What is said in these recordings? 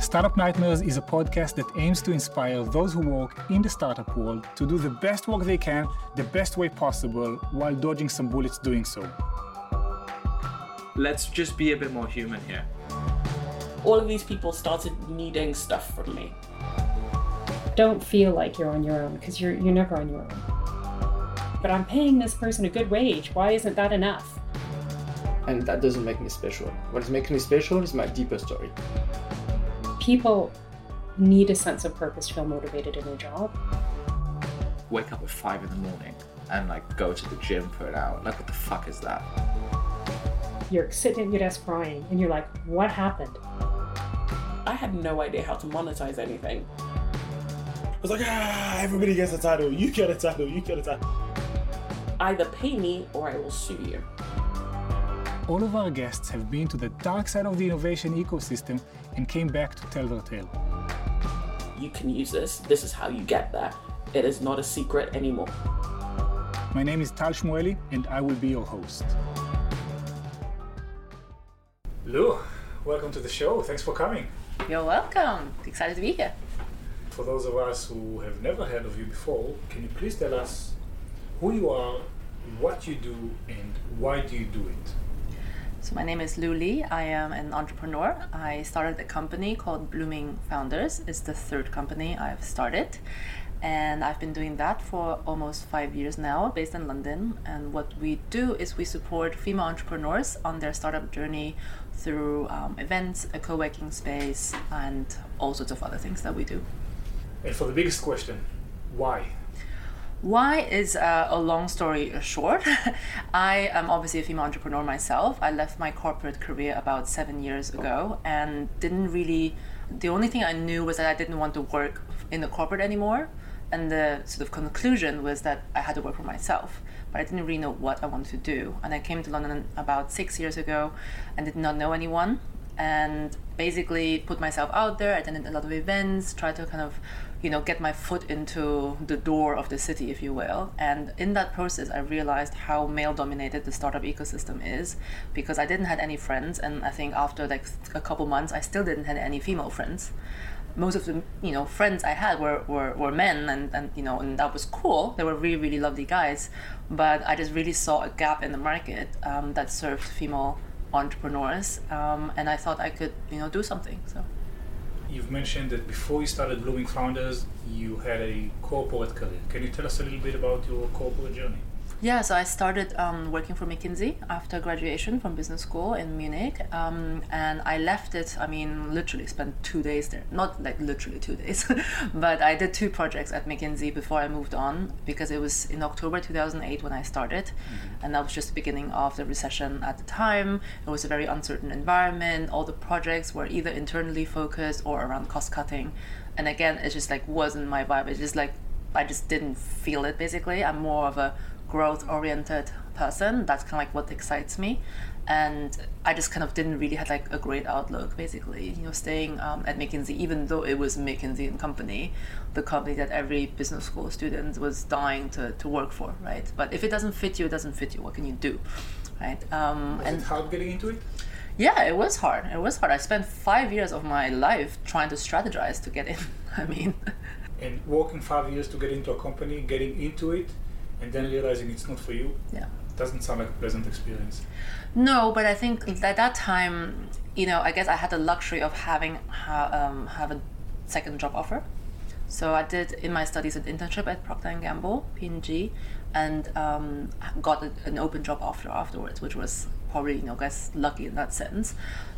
Startup Nightmares is a podcast that aims to inspire those who work in the startup world to do the best work they can, the best way possible, while dodging some bullets doing so. Let's just be a bit more human here. all of these people started needing stuff from me. don't feel like you're on your own because you're you're never on your own. But I'm paying this person a good wage. Why isn't that enough? and that doesn't make me special. What is making me special is my deeper story. People need a sense of purpose to feel motivated in their job. Wake up at five in the morning and like go to the gym for an hour. Like, what the fuck is that? You're sitting at your desk crying and you're like, what happened? I had no idea how to monetize anything. I was like, ah, everybody gets a title. You get a title. You get a title. Either pay me or I will sue you. All of our guests have been to the dark side of the innovation ecosystem and came back to tell their tale. You can use this. This is how you get there. It is not a secret anymore. My name is Tal Shmueli and I will be your host. Lu, welcome to the show. Thanks for coming. You're welcome. Excited to be here. For those of us who have never heard of you before, can you please tell us who you are, what you do, and why do you do it? So my name is Lu Li. I am an entrepreneur. I started a company called Blooming Founders. It's the third company I've started. And I've been doing that for almost five years now, based in London. And what we do is we support female entrepreneurs on their startup journey through um, events, a co working space, and all sorts of other things that we do. And for the biggest question, why? Why is uh, a long story short. I am obviously a female entrepreneur myself. I left my corporate career about seven years ago and didn't really. The only thing I knew was that I didn't want to work in the corporate anymore. And the sort of conclusion was that I had to work for myself. But I didn't really know what I wanted to do. And I came to London about six years ago and did not know anyone. And basically put myself out there, attended a lot of events, tried to kind of you know get my foot into the door of the city if you will. And in that process i realized how male dominated the startup ecosystem is because i didn't have any friends. And i think after like a couple months i still didn't have any female friends. Most of the you know friends i had were, were, were men and, and you know and that was cool. They were really really lovely guys. But i just really saw a gap in the market um, that served female entrepreneurs um, and i thought i could you know do something so You've mentioned that before you started Blooming Founders, you had a corporate career. Can you tell us a little bit about your corporate journey? Yeah, so I started um, working for McKinsey after graduation from business school in Munich, um, and I left it. I mean, literally spent two days there. Not like literally two days, but I did two projects at McKinsey before I moved on because it was in October 2008 when I started, mm-hmm. and that was just the beginning of the recession at the time. It was a very uncertain environment. All the projects were either internally focused or around cost cutting, and again, it just like wasn't my vibe. It just like I just didn't feel it. Basically, I'm more of a growth oriented person. That's kind of like what excites me. And i just kind of didn't really have like a great outlook basically. You know staying um, at mckinsey even though it was mckinsey and company the company that every business school student was dying to, to work for right? But if it doesn't fit you it doesn't fit you. What can you do right? Um, was and it hard getting into it? Yeah it was hard. It was hard. I spent five years of my life trying to strategize to get in i mean. And working five years to get into a company getting into it and then realizing it's not for you. Yeah. Doesn't sound like a pleasant experience. No, but I think at that time, you know, I guess I had the luxury of having ha- um, have a second job offer. So I did in my studies an internship at Procter and Gamble, P&G, and um, got a, an open job after afterwards, which was probably you know, guess lucky in that sense.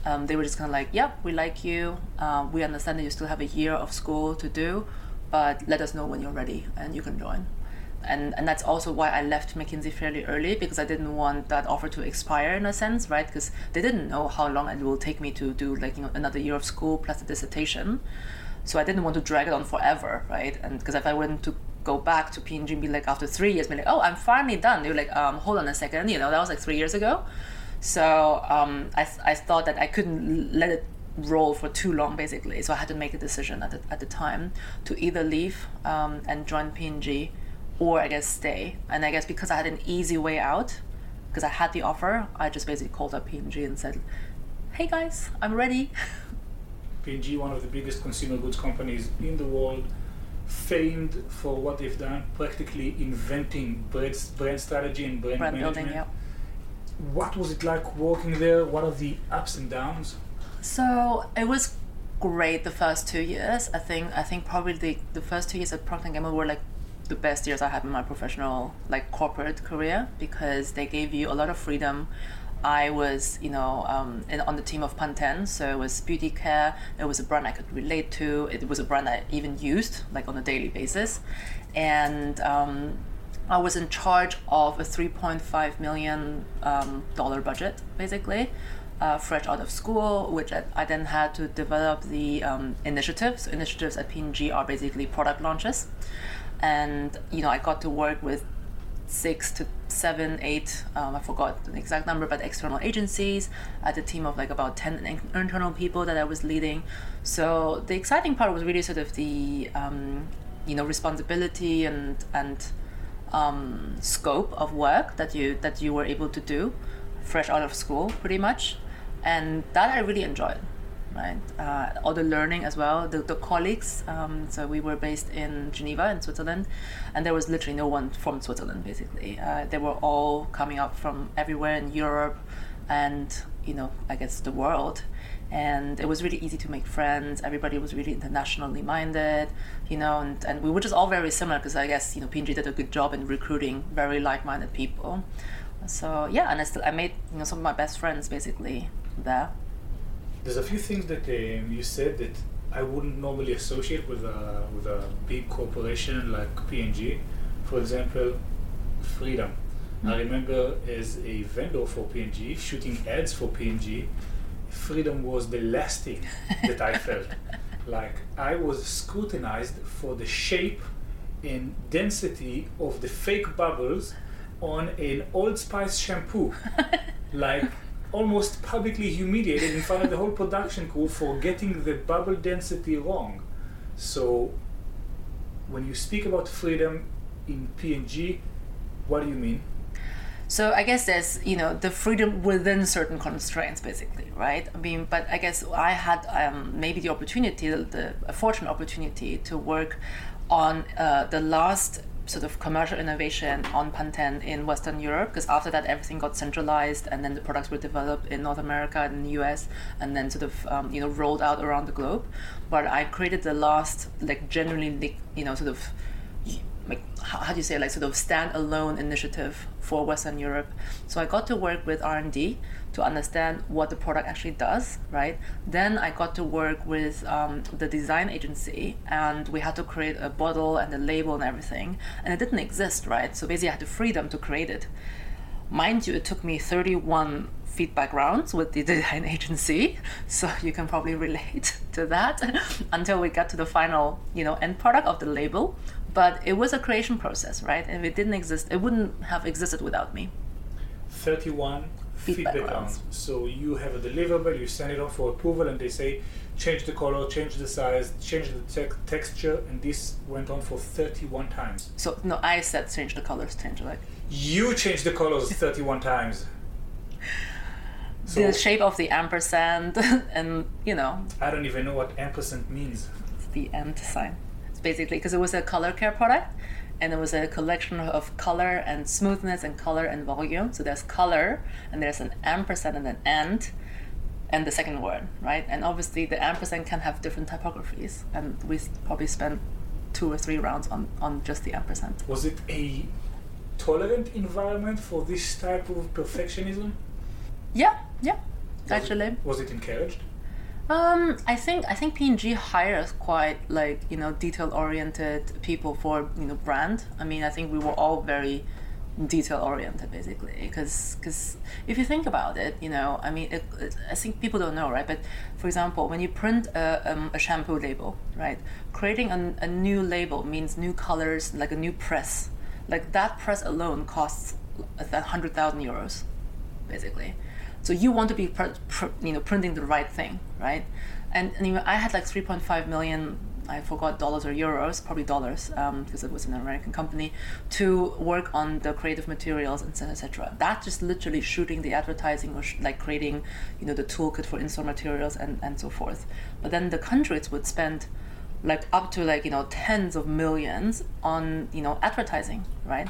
Um, they were just kind of like, "Yep, we like you. Um, we understand that you still have a year of school to do, but let us know when you're ready and you can join." And and that's also why I left McKinsey fairly early because I didn't want that offer to expire in a sense, right? Because they didn't know how long it will take me to do like you know another year of school plus a dissertation, so I didn't want to drag it on forever, right? And because if I went to go back to P&G be like after three years, be like, oh, I'm finally done. They're like, um, hold on a second, you know, that was like three years ago. So um, I I thought that I couldn't let it roll for too long basically so i had to make a decision at the, at the time to either leave um, and join p&g or I guess stay. And I guess because I had an easy way out, because I had the offer, I just basically called up P&G and said, "Hey guys, I'm ready." P&G, one of the biggest consumer goods companies in the world, famed for what they've done, practically inventing brand, brand strategy and brand, Brand management. building, yeah. What was it like working there? What are the ups and downs? So it was great the first two years. I think I think probably the, the first two years at Procter & Gamble were like the best years I had in my professional like corporate career because they gave you a lot of freedom. I was, you know, um, in, on the team of Pantene, so it was beauty care. It was a brand I could relate to. It was a brand I even used like on a daily basis, and um, I was in charge of a 3.5 million um, dollar budget, basically, uh, fresh out of school, which I, then had to develop the um, initiatives. Initiatives at P&G are basically product launches, and you know I got to work with six to seven, eight, um, I forgot the exact number, but external agencies. Had a team of like about 10 internal people that I was leading. So the exciting part was really sort of the, um, you know, responsibility and, and um, scope of work that you, that you were able to do fresh out of school pretty much. And that I really enjoyed right? Uh, all the learning as well. The, the colleagues. Um, so we were based in Geneva in Switzerland, and there was literally no one from Switzerland. Basically, uh, they were all coming up from everywhere in Europe, and you know, I guess the world. And it was really easy to make friends. Everybody was really internationally minded, you know, and, and we were just all very similar because I guess you know P&G did a good job in recruiting very like-minded people. So yeah, and I still I made you know some of my best friends basically there. There's a few things that um, you said that I wouldn't normally associate with a with a big corporation like P&G. For example, freedom. I remember as a vendor for P&G, shooting ads for P&G, freedom was the last thing that I felt. Like I was scrutinized for the shape and density of the fake bubbles on an Old Spice shampoo. like almost publicly humiliated in front of the whole production crew for getting the bubble density wrong. So when you speak about freedom in P&G, what do you mean? So I guess there's you know the freedom within certain constraints, basically, right? I mean, but I guess I had um, maybe the opportunity, the, the fortunate opportunity to work on uh, the last sort of commercial innovation on Pantene in Western Europe because after that everything got centralized and then the products were developed in North America and the US and then sort of um, you know rolled out around the globe. But I created the last like genuinely you know sort of like how, how do you say like sort of standalone initiative for Western Europe. So I got to work with R and D to understand what the product actually does, right? Then I got to work with um, the design agency, and we had to create a bottle and a label and everything, and it didn't exist, right? So basically, I had the freedom to create it. Mind you, it took me 31 feedback rounds with the design agency, so you can probably relate to that until we got to the final, you know, end product of the label. But it was a creation process, right? If it didn't exist, it wouldn't have existed without me. 31 Feedback feedback, rounds. rounds. So you have a deliverable, you send it off for approval, and they say change the color, change the size, change the tex- texture, and this went on for 31 times. So no, I said change the colors, change like You changed the colors 31 times. the shape of the ampersand, and you know I don't even know what ampersand means. It's the end sign. It's basically because it was a color care product, and it was a collection of color and smoothness and color and volume. So there's color, and there's an ampersand and an and, and the second word, right? And obviously the ampersand can have different typographies, and we probably spent two or three rounds on, on just the ampersand. Was it a tolerant environment for this type of perfectionism? Yeah, yeah, actually. Was it encouraged? Um, I think I think P&G hires quite like you know detail oriented people for you know brand. I mean, I think we were all very detail oriented basically because because if you think about it you know i mean it, it, i think people don't know right? But for example when you print a, um, a shampoo label right creating a, new label means new colors like a new press. Like that press alone costs a hundred thousand euros basically. So you want to be pr- pr- you know printing the right thing right and, and i had like 3.5 million I forgot dollars or euros, probably dollars, um, because it was an American company, to work on the creative materials, etc., etc. That just literally shooting the advertising or sh- like creating, you know, the toolkit for in-store materials and and so forth. But then the countries would spend like up to like you know tens of millions on you know advertising, right?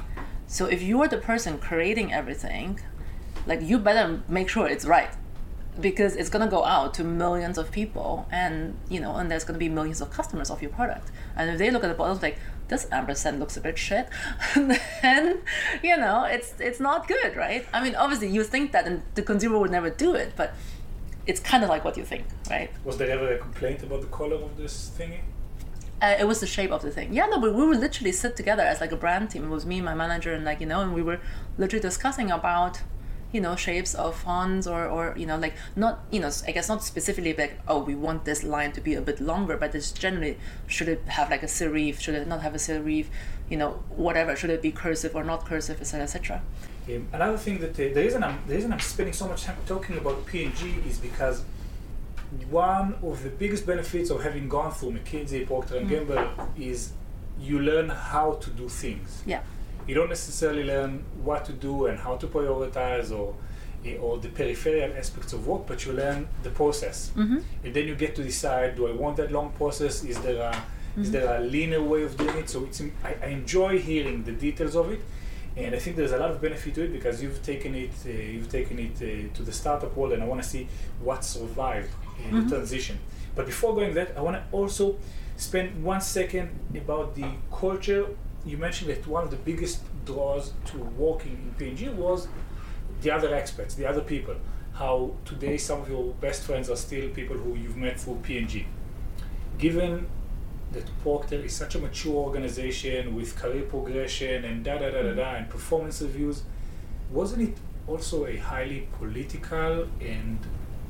So if you're the person creating everything, like you better make sure it's right because it's going to go out to millions of people and you know and there's going to be millions of customers of your product and if they look at the bottle like this ampersand looks a bit shit then you know it's it's not good right i mean obviously you think that and the consumer would never do it but it's kind of like what you think right Was there ever a complaint about the color of this thingy? uh, it was the shape of the thing. Yeah, no, but we would literally sit together as like a brand team. It was me, my manager, and like you know, and we were literally discussing about you know shapes of fonts or or you know like not you know I guess not specifically like oh we want this line to be a bit longer, but it's generally should it have like a serif, should it not have a serif, you know whatever, should it be cursive or not cursive, etc. etc. Um, another thing that uh, the reason I'm the reason I'm spending so much time talking about P&G is because one of the biggest benefits of having gone through McKinsey, Procter and Mm. Gamble is you learn how to do things. Yeah. You don't necessarily learn what to do and how to prioritize or eh, or the peripheral aspects of work, but you learn the process. Mhm. And then you get to decide: Do I want that long process? Is there a is Mhm. there a linear way of doing it? So it's I, I enjoy hearing the details of it, and I think there's a lot of benefit to it because you've taken it uh, you've taken it uh, to the startup world, and I want to see what survived in Mhm. the transition. But before going that, I want to also spend one second about the culture. You mentioned that one of the biggest draws to working in P&G was the other experts, the other people. How today some of your best friends are still people who you've met through P&G. Given that Procter is such a mature organization with career progression and da da da da da mm. and performance reviews, wasn't it also a highly political and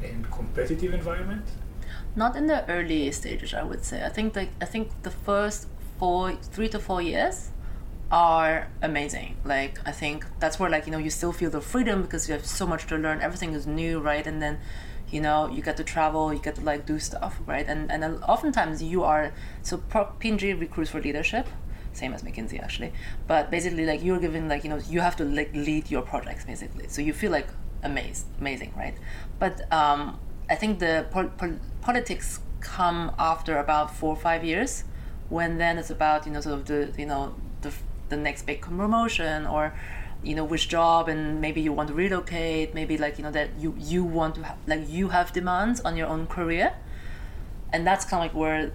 and competitive environment? Not in the early stages, I would say. I think like I think the first four, three to four years are amazing. Like I think that's where like you know you still feel the freedom because you have so much to learn. Everything is new, right? And then you know you get to travel, you get to like do stuff, right? And and oftentimes you are so P&G recruits for leadership. Same as McKinsey actually, but basically like you're given like you know you have to like lead your projects basically, so you feel like amazed, amazing, right? But um, I think the pol- pol- politics come after about four or five years, when then it's about you know sort of the you know the the next big promotion or you know which job and maybe you want to relocate maybe like you know that you you want to have like you have demands on your own career. And that's kind of like where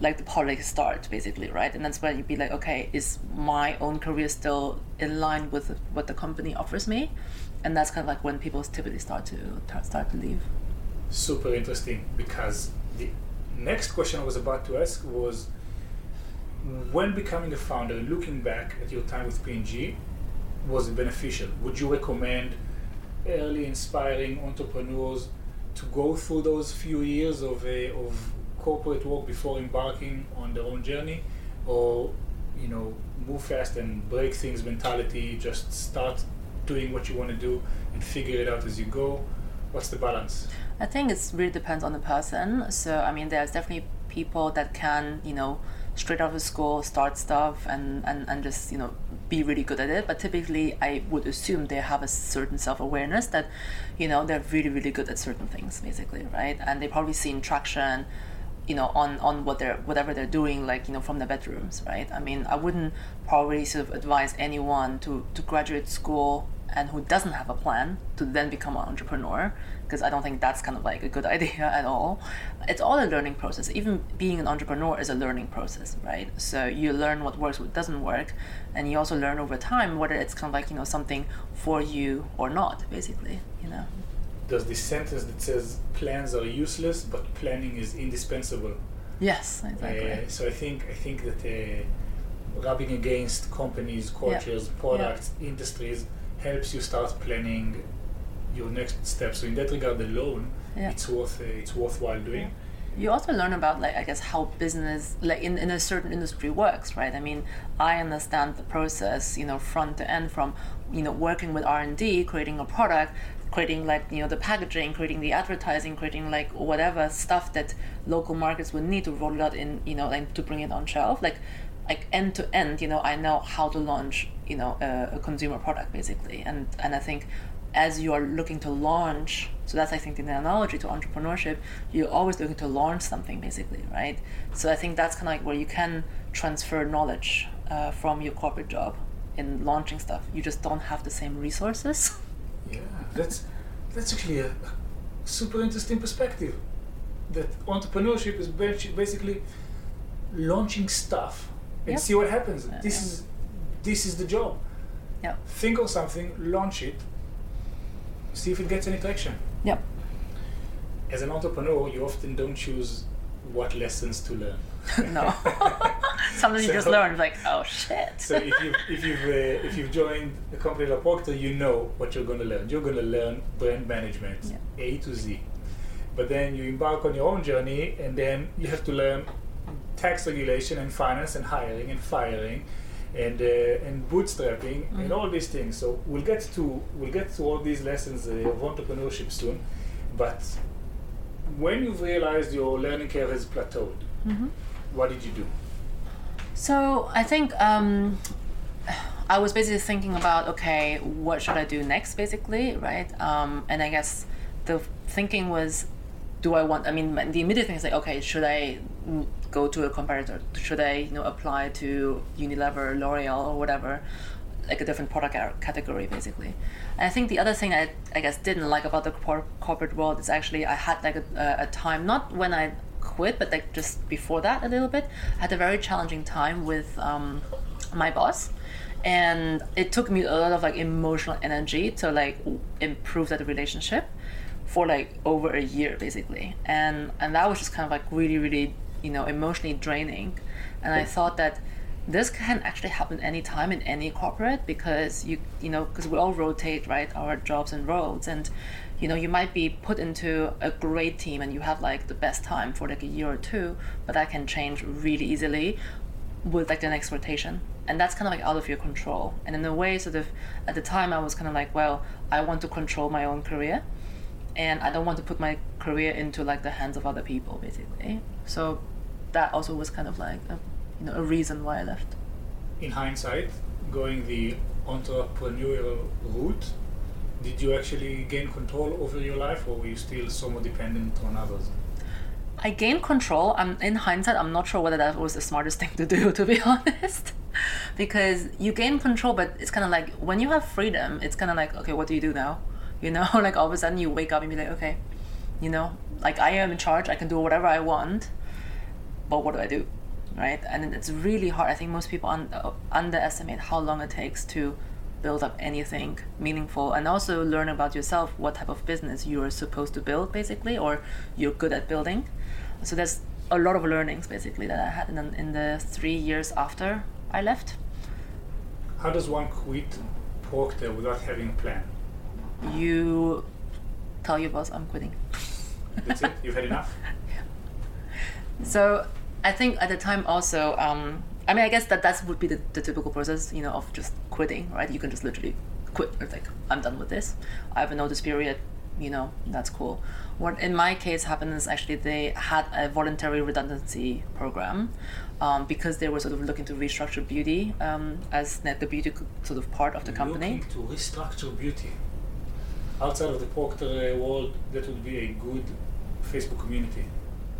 like the politics start basically right? And that's where you'd be like okay is my own career still in line with what the company offers me? And that's kind of like when people typically start to start to leave. Super interesting because the next question I was about to ask was when becoming a founder, looking back at your time with P&G, was it beneficial? Would you recommend early inspiring entrepreneurs to go through those few years of, a, of corporate work before embarking on their own journey? Or, you know, move fast and break things mentality, just start doing what you want to do and figure it out as you go? What's the balance? I think it really depends on the person. So I mean, there's definitely people that can, you know, straight out of school start stuff and, and, and just, you know, be really good at it. But typically, I would assume they have a certain self awareness that, you know, they're really, really good at certain things, basically, right? And they've probably seen traction you know on on what they're whatever they're doing like you know from the bedrooms right i mean i wouldn't probably sort of advise anyone to to graduate school and who doesn't have a plan to then become an entrepreneur because i don't think that's kind of like a good idea at all. It's all a learning process. Even being an entrepreneur is a learning process right? So you learn what works what doesn't work and you also learn over time whether it's kind of like you know something for you or not basically you know? There's this sentence that says plans are useless, but planning is indispensable. yes exactly. Uh, so I think I think that uh, rubbing against companies, cultures, products, industries helps you start planning your next steps. So in that regard, alone, Yeah. it's worth uh, it's worthwhile doing. you also learn about like i guess how business like in, in a certain industry works right i mean i understand the process you know front to end from you know working with r&d creating a product creating like you know the packaging creating the advertising creating like whatever stuff that local markets would need to roll it out in you know and to bring it on shelf like like end to end you know i know how to launch you know a, a consumer product basically and and i think as you are looking to launch so that's i think the analogy to entrepreneurship you're always looking to launch something basically right so i think that's kind of like where you can transfer knowledge uh, from your corporate job in launching stuff you just don't have the same resources Yeah, that's that's actually a super interesting perspective. That entrepreneurship is basically launching stuff and Yep. see what happens. This yeah. is this is the job. Yep. Think of something, launch it, see if it gets any traction. yep As an entrepreneur, you often don't choose what lessons to learn. no sometimes you just learn like oh shit So if you if you've uh, if you've joined a company like Procter, you know what you're going to learn. You're going to learn brand management, A to Z. But then you embark on your own journey, and then you have to learn tax regulation and finance and hiring and firing, and uh, and bootstrapping and all these things. So we'll get to we'll get to all these lessons uh, of entrepreneurship soon, but when you've realized your learning curve has plateaued, what did you do? So I think um, I was basically thinking about okay, what should I do next, basically, right? Um, and I guess the thinking was, do I want? I mean, the immediate thing is like, okay, should I mm, go to a competitor? Should I, you know, apply to Unilever, L'Oreal, or whatever? like a different product category basically and i think the other thing i, I guess didn't like about the cor- corporate world is actually i had like a, a time not when i quit but like just before that a little bit i had a very challenging time with um, my boss and it took me a lot of like emotional energy to like improve that relationship for like over a year basically and and that was just kind of like really really you know emotionally draining. And i thought that this can actually happen anytime in any corporate because you you know because we all rotate right our jobs and roles. And you know you might be put into a great team and you have like the best time for like a year or two but that can change really easily with like the next rotation. And that's kind of like out of your control. And in a way sort of at the time i was kind of like well i want to control my own career and i don't want to put my career into like the hands of other people basically. So that also was kind of like a, you know a reason why i left in hindsight, going the entrepreneurial route, did you actually gain control over your life, or were you still somewhat dependent on others? I gained control. I'm in hindsight. I'm not sure whether that was the smartest thing to do, to be honest, because you gain control, but it's kind of like when you have freedom, it's kind of like okay, what do you do now? You know, like all of a sudden you wake up and be like, okay, you know, like I am in charge. I can do whatever I want, but what do I do, right? And it's really hard. I think most people un- uh, underestimate how long it takes to build up anything meaningful and also learn about yourself what type of business you are supposed to build basically or you're good at building so there's a lot of learnings basically that i had in, the- in the three years after i left How does one quit Procter without having a plan? you tell your boss i'm quitting That's it. You've had enough. So I think at the time also, um, I mean, I guess that that would be the, the typical process, you know, of just quitting, right? You can just literally quit. It's like I'm done with this. I have a notice period. You know, that's cool. What in my case happened is actually they had a voluntary redundancy program um, because they were sort of looking to restructure beauty um, as the the beauty sort of part of the company. Looking to restructure beauty. Outside of the Procter world, that would be a good Facebook community.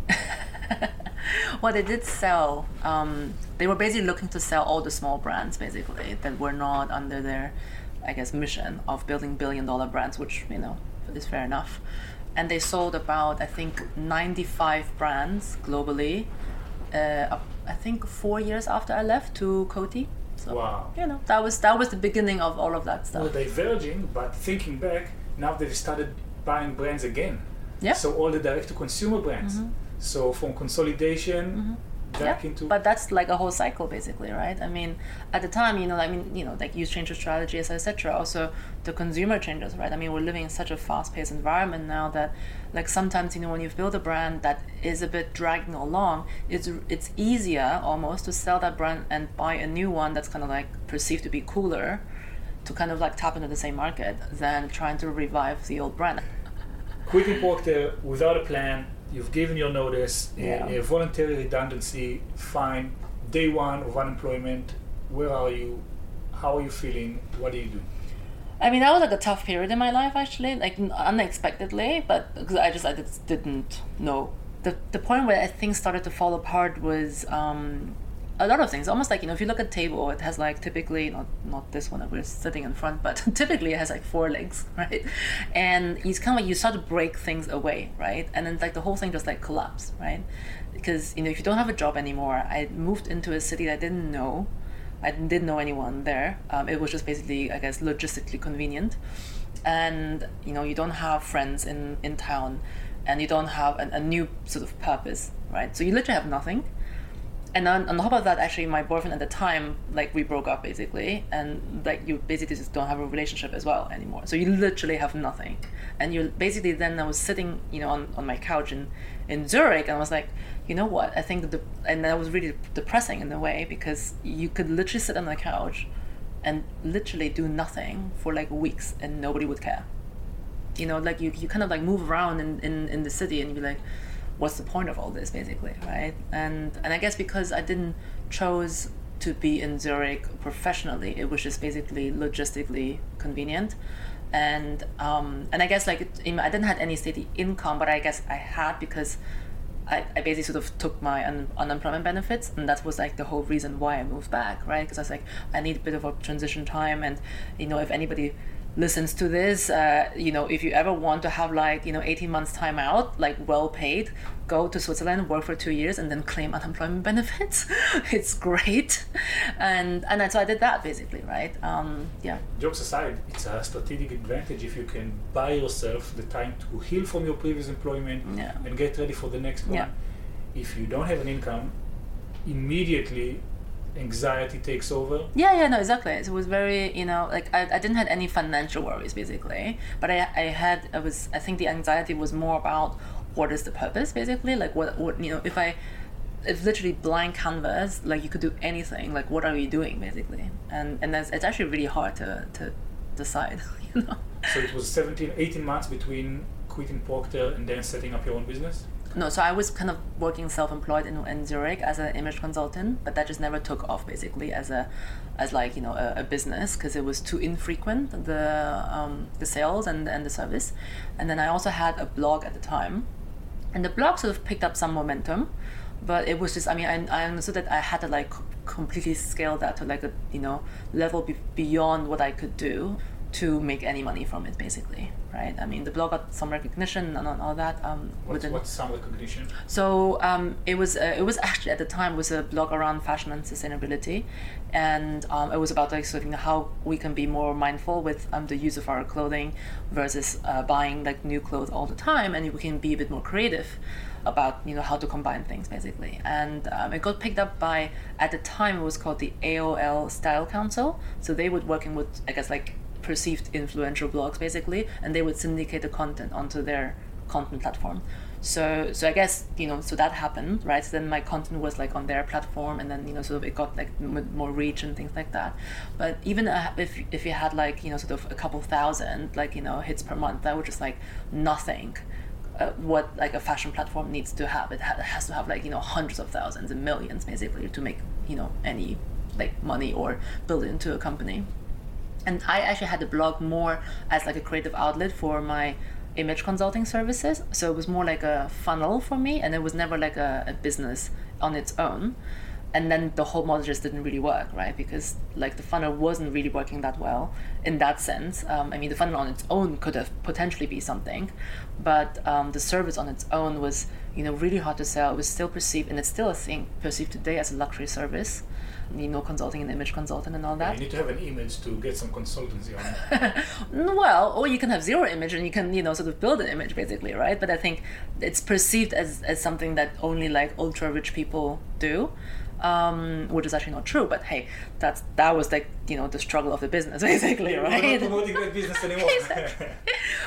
well, they did sell. Um, they were basically looking to sell all the small brands, basically, that were not under their, I guess, mission of building billion dollar brands, which, you know, is fair enough. And they sold about, I think, 95 brands globally, uh, I think four years after I left to Coty. So, Wow. You know, that was that was the beginning of all of that stuff. Well, diverging, but thinking back, now they've started buying brands again. Yeah. So all the direct-to-consumer brands. Mhm. So from consolidation mm-hmm. back yeah, into but that's like a whole cycle basically right? I mean at the time you know i mean you know like you change your strategies etc also the consumer changes right? I mean we're living in such a fast-paced environment now that like sometimes you know when you've built a brand that is a bit dragging along it's it's easier almost to sell that brand and buy a new one that's kind of like perceived to be cooler to kind of like tap into the same market than trying to revive the old brand. Quitting Procter uh, without a plan. You've given your notice, a- Yeah. a, voluntary redundancy, fine. Day one of unemployment. Where are you? How are you feeling? What do you do? I mean, that was like a tough period in my life, actually, like unexpectedly, but because I just I just didn't know. The the point where things started to fall apart was um, a lot of things. Almost like you know, if you look at table, it has like typically not not this one that we're sitting in front, but typically it has like four legs, right? And it's kind of like you start to break things away, right? And then like the whole thing just like collapse, right? Because you know, if you don't have a job anymore, I moved into a city that I didn't know. I didn't know anyone there. Um, it was just basically, I guess, logistically convenient. And you know, you don't have friends in in town, and you don't have an, a new sort of purpose, right? So you literally have nothing. And on, on top of that, actually, my boyfriend at the time, like, we broke up basically, and like, you basically just don't have a relationship as well anymore. So you literally have nothing, and you basically then I was sitting, you know, on, on my couch in in Zurich, and I was like, you know what? I think the and that was really depressing in a way because you could literally sit on the couch and literally do nothing for like weeks, and nobody would care. You know, like you, you kind of like move around in, in, in the city, and be like, what's the point of all this basically right? And and i guess because i didn't chose to be in zurich professionally it was just basically logistically convenient. And um and i guess like i didn't have any steady income but i guess i had because I, I basically sort of took my un- unemployment benefits and that was like the whole reason why i moved back right? Because i was like i need a bit of a transition time and you know if anybody listens to this uh, you know if you ever want to have like you know 18 months time out like well paid go to switzerland work for two years and then claim unemployment benefits it's great and and so i did that basically right um, yeah Jokes aside, it's a strategic advantage if you can buy yourself the time to heal from your previous employment Yeah. and get ready for the next one. Yeah. If you don't have an income, immediately anxiety takes over. Yeah, yeah, no, exactly. It was very, you know, like I, I didn't have any financial worries basically, but I, I had, I was, I think the anxiety was more about what is the purpose basically, like what, what, you know, if I, it's literally blank canvas, like you could do anything, like what are you doing basically, and and that's, it's actually really hard to to decide, you know. So it was 17, 18 months between quitting Procter and then setting up your own business. No, so I was kind of working self-employed in, in Zurich as an image consultant, but that just never took off basically as a, as like you know a, a business because it was too infrequent the um, the sales and and the service, and then I also had a blog at the time, and the blog sort of picked up some momentum, but it was just I mean I, I understood that I had to like completely scale that to like a you know level be- beyond what I could do to make any money from it basically right i mean the blog got some recognition and all all that um What's, within what's some recognition? so um, it was uh, it was actually at the time was a blog around fashion and sustainability, and um, it was about like sort of how we can be more mindful with um, the use of our clothing versus uh, buying like new clothes all the time, and we can be a bit more creative about you know how to combine things basically. And um, it got picked up by at the time it was called the AOL Style Council. So they would working with I guess like perceived influential blogs basically, and they would syndicate the content onto their content platform. So so I guess you know so that happened right. So then my content was like on their platform, and then you know sort of it got like more reach and things like that. But even uh, if if you had like you know sort of a couple thousand like you know hits per month, that was just like nothing. Uh, what like a fashion platform needs to have it, ha- has to have like you know hundreds of thousands and millions basically to make you know any like money or build into a company and I actually had the blog more as like a creative outlet for my image consulting services. So it was more like a funnel for me, and it was never like a, a business on its own. And then the whole model just didn't really work, right? Because like the funnel wasn't really working that well in that sense. Um, I mean, the funnel on its own could have potentially be something, but um, the service on its own was, you know, really hard to sell. It was still perceived, and it's still a thing perceived today as a luxury service you consulting and image consultant and all that. You need to have an image to get some consultancy on. Mm, well, or you can have zero image and you can, you know, sort of build an image basically, right? But I think it's perceived as, as something that only like ultra rich people do. Um, which is actually not true, but hey, that's that was like you know the struggle of the business basically, yeah, right? We're not promoting that business anymore.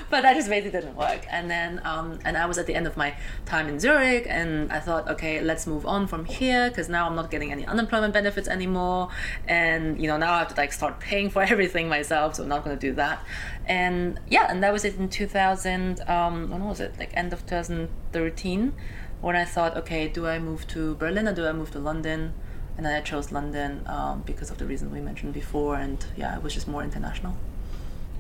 but that just basically didn't work. And then um, and I was at the end of my time in Zurich, and I thought, okay, let's move on from here because now I'm not getting any unemployment benefits anymore, and you know now I have to like start paying for everything myself, so I'm not going to do that. And yeah, and that was it in 2000. Um, when was it? Like end of 2013 when I thought, okay, do I move to Berlin or do I move to London? And then I chose London um, because of the reason we mentioned before, and yeah, it was just more international.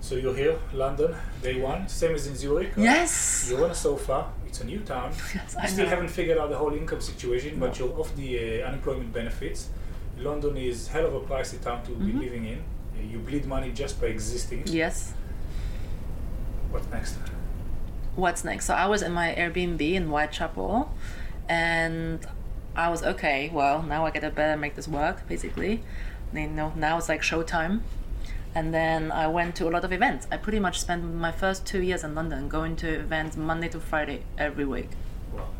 So you're here, London, day one, same as in Zurich. Yes. You're on a sofa. It's a new town. Yes, you I still know. haven't figured out the whole income situation, but you're off the uh, unemployment benefits. London is hell of a pricey town to be Mhm. living in. Uh, you bleed money just by existing. Yes. What's next? What's next? So I was in my Airbnb in Whitechapel, and I was okay. Well, now I gotta better make this work, basically. You know, now it's like showtime. And then I went to a lot of events. I pretty much spent my first two years in London going to events Monday to Friday every week. Wow.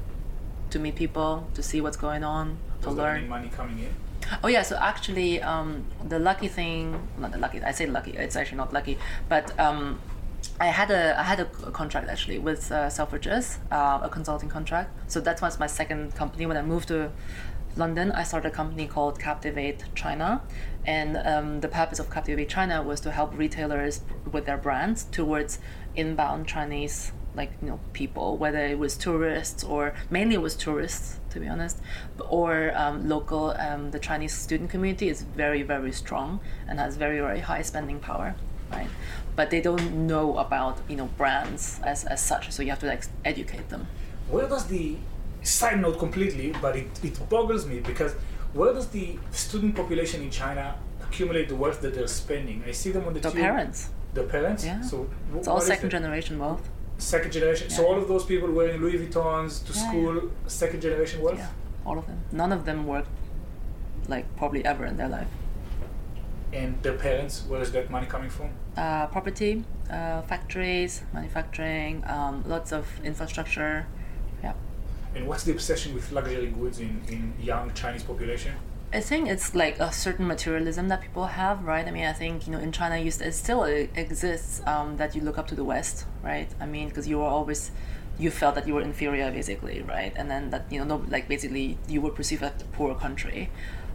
To meet people, to see what's going on, to learn. money coming in? Oh yeah, so actually, um, the lucky thing, not the lucky, I say lucky, it's actually not lucky, but um, I had a I had a contract actually with uh, Selfridges, uh, a consulting contract. So that was my second company. When I moved to London, I started a company called Captivate China, and um, the purpose of Captivate China was to help retailers with their brands towards inbound Chinese like you know people whether it was tourists or mainly it was tourists to be honest or um, local um, the chinese student community is very very strong and has very very high spending power right but they don't know about you know brands as, as such so you have to like educate them Where does the side note completely, but it, it boggles me because where does the student population in China accumulate the wealth that they're spending? I see them on the the tube. parents The parents? yeah So wh- it's all second generation wealth Second generation. So all of those people wearing Louis Vuittons to Yeah, school, second generation wealth. yeah all of them none of them worked like probably ever in their life And their parents, where is that money coming from? uh, property, uh, factories, manufacturing, um, lots of infrastructure. Yeah. And what's the obsession with luxury goods in, in young Chinese population? I think it's like a certain materialism that people have, right? I mean, I think you know in China, you, it still e- exists um, that you look up to the West, right? I mean, because you were always, you felt that you were inferior, basically, right? And then that you know, no, like basically, you were perceived as a poor country,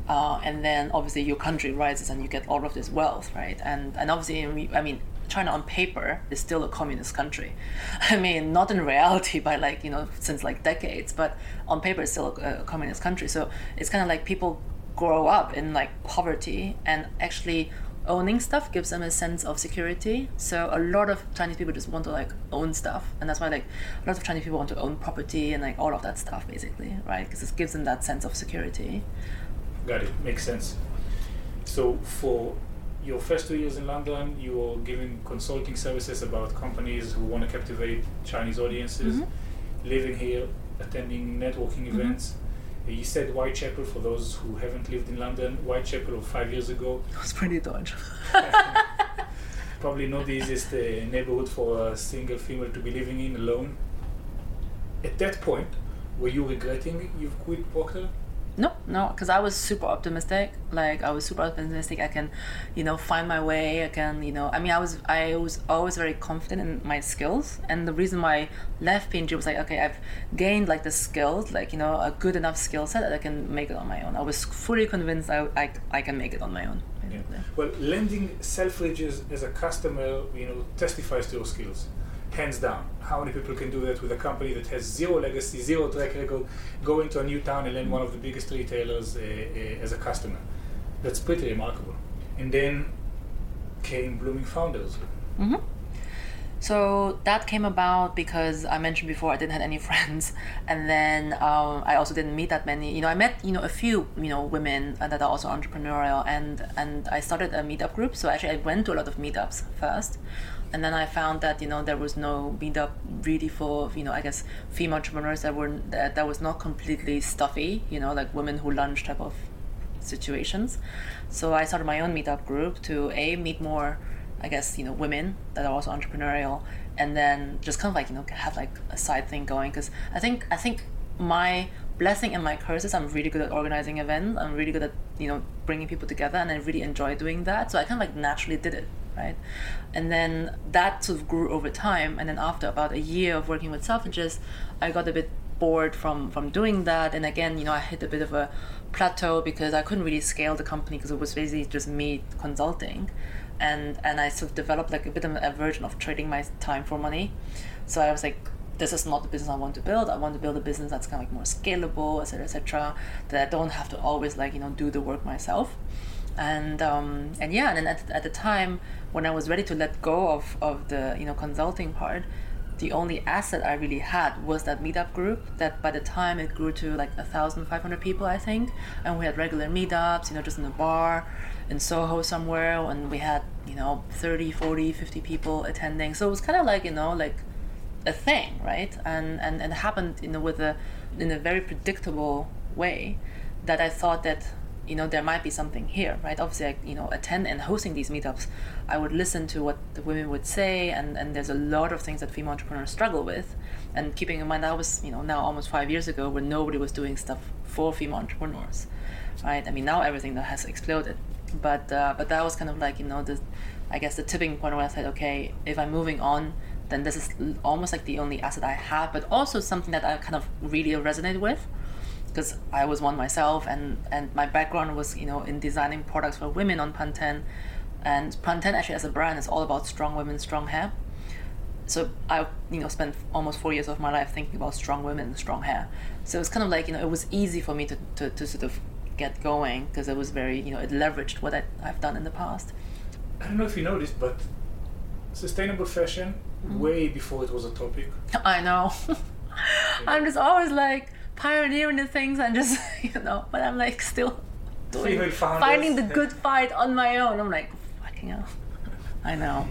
uh, and then obviously your country rises and you get all of this wealth, right? And and obviously, I mean- China on paper is still a communist country. I mean, not in reality, by like you know since like decades, but on paper it's still a, a communist country. So it's kind of like people grow up in like poverty and actually owning stuff gives them a sense of security so a lot of chinese people just want to like own stuff and that's why like a lot of chinese people want to own property and like all of that stuff basically right because it gives them that sense of security Got it. Makes sense. So for your first two years in London, you were giving consulting services about companies who want to captivate Chinese audiences, Mhm. living here, attending networking Mhm. events. You said Whitechapel for those who haven't lived in London. Whitechapel of five years ago, it was pretty dodge probably not the easiest uh, neighborhood for a single female to be living in alone. At that point, were you regretting you've quit Procter? No, no, because I was super optimistic. Like I was super optimistic. I can, you know, find my way. I can, you know, I mean, I was, I was always very confident in my skills. And the reason why I left P&G was like, okay, I've gained like the skills, like you know, a good enough skill set that I can make it on my own. I was fully convinced I, I, I can make it on my own. Basically. Well, lending Selfridges as a customer, you know, testifies to your skills, hands down. How many people can do that with a company that has zero legacy, zero track record, go into a new town and lend one of the biggest retailers uh, uh, as a customer? That's pretty remarkable. And then came Blooming Founders. hmm So that came about because I mentioned before I didn't have any friends, and then um, I also didn't meet that many. You know, I met you know a few you know women that are also entrepreneurial, and and I started a meetup group. So actually, I went to a lot of meetups first, and then I found that you know there was no meetup really for you know I guess female entrepreneurs that were that, that was not completely stuffy. You know, like women who lunch type of situations. So I started my own meetup group to a meet more I guess you know women that are also entrepreneurial, and then just kind of like you know have like a side thing going because I think I think my blessing and my curse is I'm really good at organizing events. I'm really good at you know bringing people together, and I really enjoy doing that. So I kind of like naturally did it, right? And then that sort of grew over time. And then after about a year of working with Selfridges, I got a bit bored from from doing that. And again, you know, I hit a bit of a plateau because I couldn't really scale the company because it was basically just me consulting and and I sort of developed like a bit of a version of trading my time for money. So I was like, this is not the business I want to build. I want to build a business that's kind of like more scalable, etc., etc. That I don't have to always like you know do the work myself. And um, and yeah, and then at, at the time when I was ready to let go of of the you know consulting part, the only asset I really had was that meetup group that by the time it grew to like a thousand five hundred people I think and we had regular meetups you know just in a bar in Soho somewhere and we had you know 30 40 50 people attending. So it was kind of like you know like a thing right? And and, and it happened you know with a in a very predictable way that I thought that you know there might be something here right? Obviously I, you know attend and hosting these meetups I would listen to what the women would say and and there's a lot of things that female entrepreneurs struggle with. And keeping in mind that was you know now almost five years ago when nobody was doing stuff for female entrepreneurs right? I mean now everything that has exploded but uh, but that was kind of like you know the I guess the tipping point where I said okay if I'm moving on then this is almost like the only asset I have but also something that I kind of really resonate with because I was one myself and and my background was you know in designing products for women on Pantene. And Pantene actually as a brand is all about strong women strong hair. So I you know spent almost four years of my life thinking about strong women and strong hair. So it's kind of like you know it was easy for me to, to, to sort of get going because it was very you know it leveraged what I, I've done in the past. I don't know if you noticed but sustainable fashion mm-hmm. way before it was a topic. I know. I'm just always like pioneering the things and just you know but i'm like still doing fighting the good fight on my own. I'm like fucking hell. I know.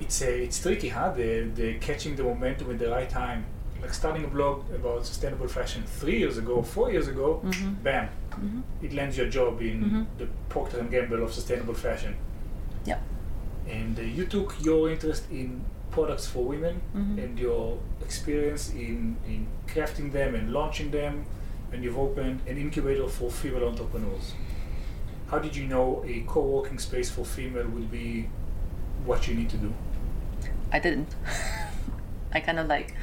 It's a, it's tricky huh? The, the catching the momentum at the right time like starting a blog about sustainable fashion three years ago four years ago mm-hmm. bam mm-hmm. it lands your job in mm-hmm. the procter and gamble of sustainable fashion yeah and uh, you took your interest in products for women mm-hmm. and your experience in, in crafting them and launching them, and you've opened an incubator for female entrepreneurs. How did you know a co working space for female would be what you need to do? I didn't. I kind of like,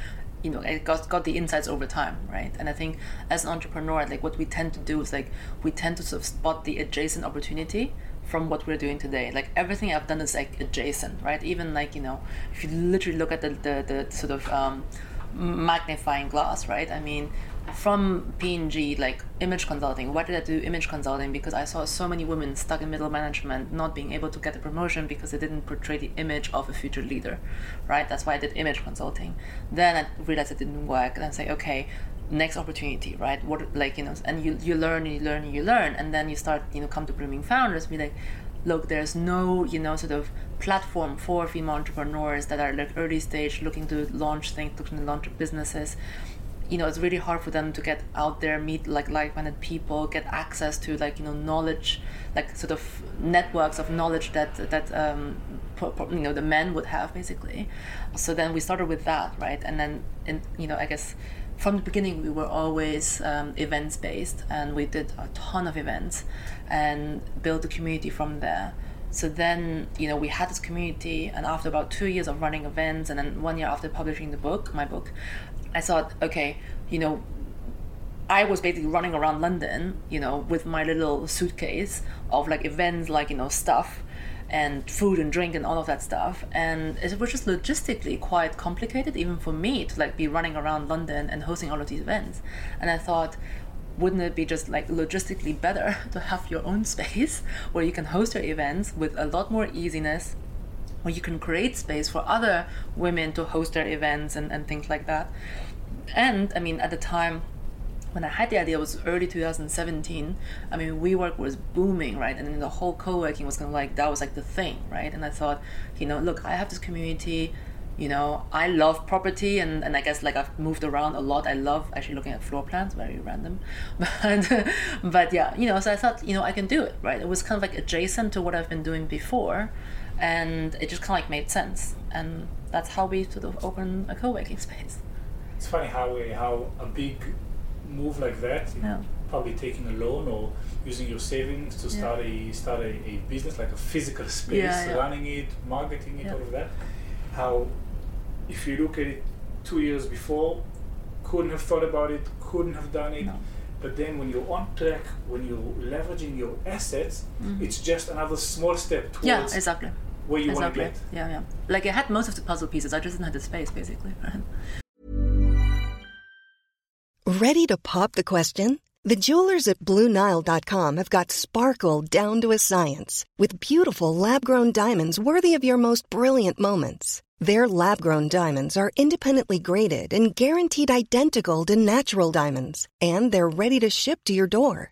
you know, I got, got the insights over time, right? And I think as an entrepreneur, like what we tend to do is like we tend to sort of spot the adjacent opportunity from what we're doing today. Like everything I've done is like adjacent, right? Even like you know, if you literally look at the the, the sort of um, magnifying glass, right? I mean, from P&G, like image consulting. Why did I do image consulting? Because I saw so many women stuck in middle management, not being able to get a promotion because they didn't portray the image of a future leader, right? That's why I did image consulting. Then I realized it didn't work, and I say, okay, next opportunity right what like you know and you you learn and you learn and you learn and then you start you know come to blooming founders be like look there's no you know sort of platform for female entrepreneurs that are like early stage looking to launch things looking to launch businesses you know it's really hard for them to get out there meet like like-minded people get access to like you know knowledge like sort of networks of knowledge that that um, you know the men would have basically. So then we started with that right? And then in you know i guess from the beginning we were always um, events based and we did a ton of events and built a community from there. So then you know we had this community and after about two years of running events and then one year after publishing the book my book i thought okay you know I was basically running around London, you know, with my little suitcase of like events, like you know, stuff, and food and drink and all of that stuff. And it was just logistically quite complicated even for me to like be running around london and hosting all of these events. And i thought wouldn't it be just like logistically better to have your own space where you can host your events with a lot more easiness where you can create space for other women to host their events and, and things like that. And I mean, at the time, when I had the idea, it was early 2017. I mean, WeWork was booming, right? And then the whole co-working was kind of like that was like the thing, right? And I thought, you know, look, I have this community. You know, I love property, and, and I guess like I've moved around a lot. I love actually looking at floor plans, very random, but but yeah, you know. So I thought, you know, I can do it, right? It was kind of like adjacent to what I've been doing before, and it just kind of like made sense, and that's how we sort of opened a co-working space. It's funny how a, how a big move like that, Yeah. probably taking a loan or using your savings to start a start a, a business like a physical space, Yeah, yeah. running it, marketing it, Yeah. all of that. How, if you look at it two years before, couldn't have thought about it, couldn't have done it. No. But then when you're on track, when you're leveraging your assets, Mhm. it's just another small step towards Yeah, exactly. Where you exactly. want to get. Yeah, yeah. Like I had most of the puzzle pieces. I just didn't have the space, basically. Ready to pop the question? The jewelers at BlueNile.com have got sparkle down to a science with beautiful lab grown diamonds worthy of your most brilliant moments. Their lab grown diamonds are independently graded and guaranteed identical to natural diamonds, and they're ready to ship to your door.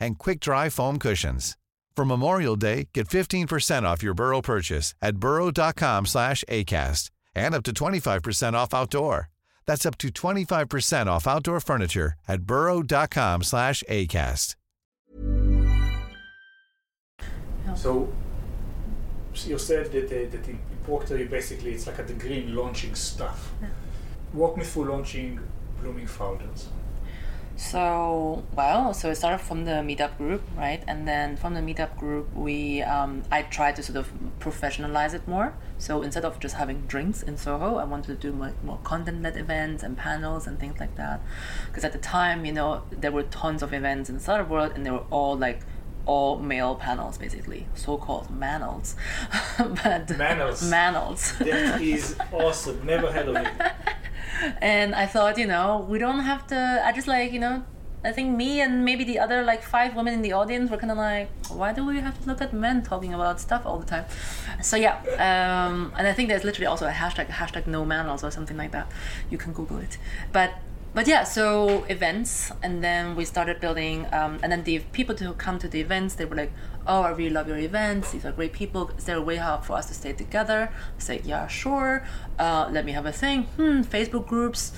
and quick-dry foam cushions. For Memorial Day, get 15% off your Burrow purchase at burrow.com/acast and up to 25% off outdoor. That's up to 25% off outdoor furniture at burrow.com/acast. So, so you said that, uh, that in Procter, basically it's like a degree in launching stuff. Walk me through launching Blooming Founders. So well, so it started from the meetup group, right? And then from the meetup group, we um, I tried to sort of professionalize it more. So instead of just having drinks in Soho, I wanted to do more, more content-led events and panels and things like that. Because at the time, you know, there were tons of events in the startup world, and they were all like all male panels, basically, so-called manels. but Manels. manels. That is awesome. Never heard of it. And I thought, you know, we don't have to. I just like, you know, I think me and maybe the other like five women in the audience were kind of like, why do we have to look at men talking about stuff all the time? So yeah, um, and I think there's literally also a hashtag, hashtag no manels or something like that. You can Google it, but. But yeah, so events, and then we started building, um, and then the people to come to the events, they were like, "Oh, I really love your events. These are great people. Is there a way how for us to stay together?" I said, "Yeah, sure. Uh, let me have a thing. Hmm, Facebook groups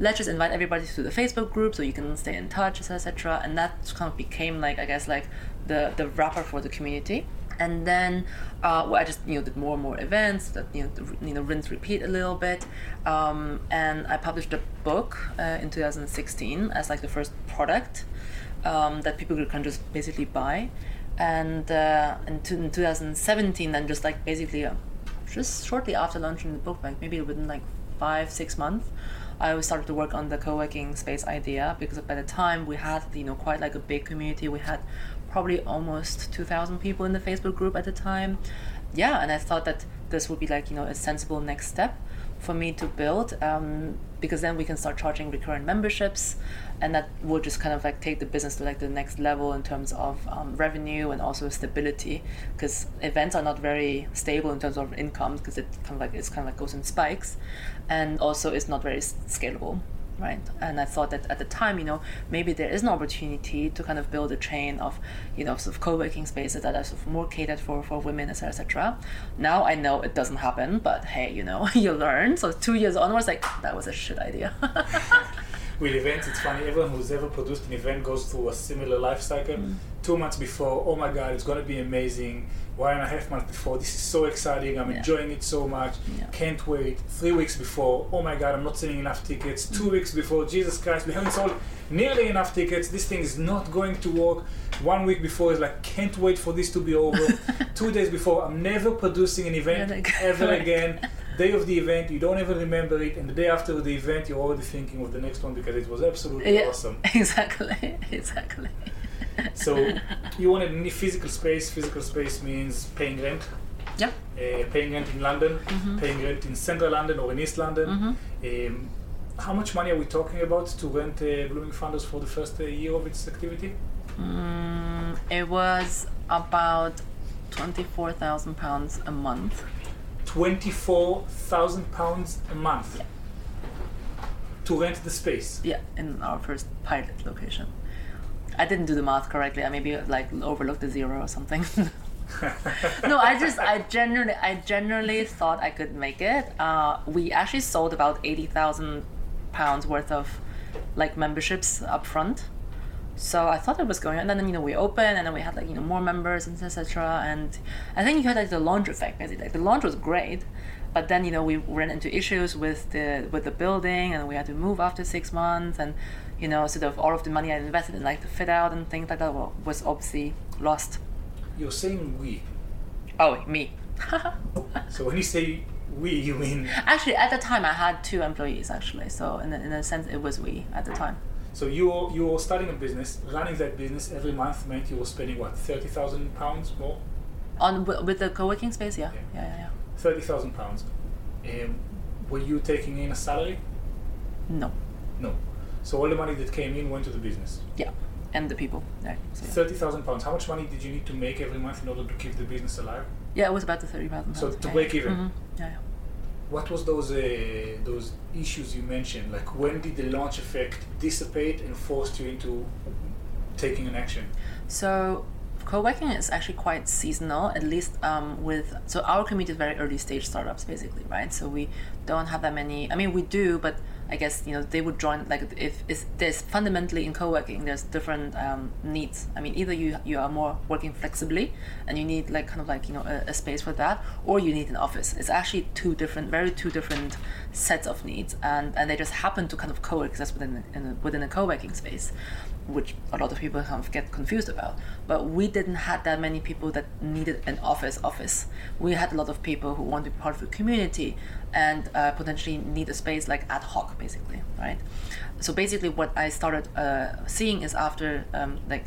let's just invite everybody to the Facebook group so you can stay in touch, etc. And that kind of became like I guess like the the wrapper for the community. And then uh, well, I just you know did more and more events that you know you know rinse repeat a little bit, um, and I published a book uh, in 2016 as like the first product um, that people can just basically buy, and uh, in, two- in 2017 then just like basically uh, just shortly after launching the book, like maybe within like five six months, I started to work on the co-working space idea because by the time we had you know quite like a big community, we had probably almost 2,000 people in the Facebook group at the time. Yeah, and I thought that this would be like you know a sensible next step for me to build um, because then we can start charging recurrent memberships and that will just kind of like take the business to like the next level in terms of um, revenue and also stability because events are not very stable in terms of income because it kind of like it's kind of like goes in spikes and also it's not very scalable right? And I thought that at the time, you know, maybe there is an opportunity to kind of build a chain of, you know, sort of co-working spaces that are sort of more catered for for women, etc., etc. Now I know it doesn't happen, but hey, you know, you learn. So two years onwards, like that was a shit idea. with events, it's funny. Everyone who's ever produced an event goes through a similar life cycle. Mm. Two months before, oh my god, it's gonna be amazing. One and a half months before, this is so exciting. I'm Yeah. enjoying it so much. Can't wait. Three weeks before, oh my god, I'm not selling enough tickets. Mm. Two weeks before, Jesus Christ, we haven't sold nearly enough tickets. This thing is not going to work. One week before is like, can't wait for this to be over. Two days before, I'm never producing an event ever Right. again. Day of the event, you don't even remember it, and the day after the event, you're already thinking of the next one because it was absolutely Yeah, awesome. Exactly, exactly. So you wanted a physical space. Physical space means paying rent. Yeah. Uh, paying rent in London, Mhm. paying rent in Central London or in East London. Mhm. Um, how much money are we talking about to rent uh, Blooming Founders for the first uh, year of its activity? Mm, it was about twenty-four thousand pounds a month. Twenty-four thousand pounds a month to rent the space. Yeah, in our first pilot location. I didn't do the math correctly. I maybe like overlooked the zero or something. no, I just I generally I generally thought I could make it. Uh, we actually sold about eighty thousand pounds worth of like memberships up front. So I thought it was going, on. and then you know we opened, and then we had like you know more members and etc. And I think you had like the launch effect. Basically, like the launch was great, but then you know we ran into issues with the with the building, and we had to move after six months, and you know sort of all of the money I invested in like the fit out and things like that was obviously lost. You're saying we. Oh, me. So when you say we, you mean Actually, at the time I had two employees actually, so in a, in a sense it was we at the time. So you were, you were starting a business, running that business every month meant you were spending what thirty thousand pounds more. On with the co-working space, yeah, yeah, yeah, yeah. Thirty thousand pounds. Um, were you taking in a salary? No. No. So all the money that came in went to the business. Yeah, and the people. Yeah, so, yeah. Thirty thousand pounds. How much money did you need to make every month in order to keep the business alive? Yeah, it was about the thirty thousand. So to break even. hmm Yeah, yeah. What was those uh, those issues you mentioned? Like when did the launch effect dissipate and forced you into taking an action? So co-working is actually quite seasonal, at least um, with so our community is very early stage startups basically, right? So we don't have that many. I mean, we do, but I guess you know they would join like if, there's fundamentally in co-working there's different um, needs. I mean, either you you are more working flexibly and you need like kind of like you know a, a space for that, or you need an office. It's actually two different, very two different sets of needs, and and they just happen to kind of coexist within in a, within a co-working space which a lot of people kind of get confused about. But we didn't have that many people that needed an office office. We had a lot of people who want to be part of the community and uh, potentially need a space like ad hoc, basically, right? So basically, what I started uh, seeing is after um, like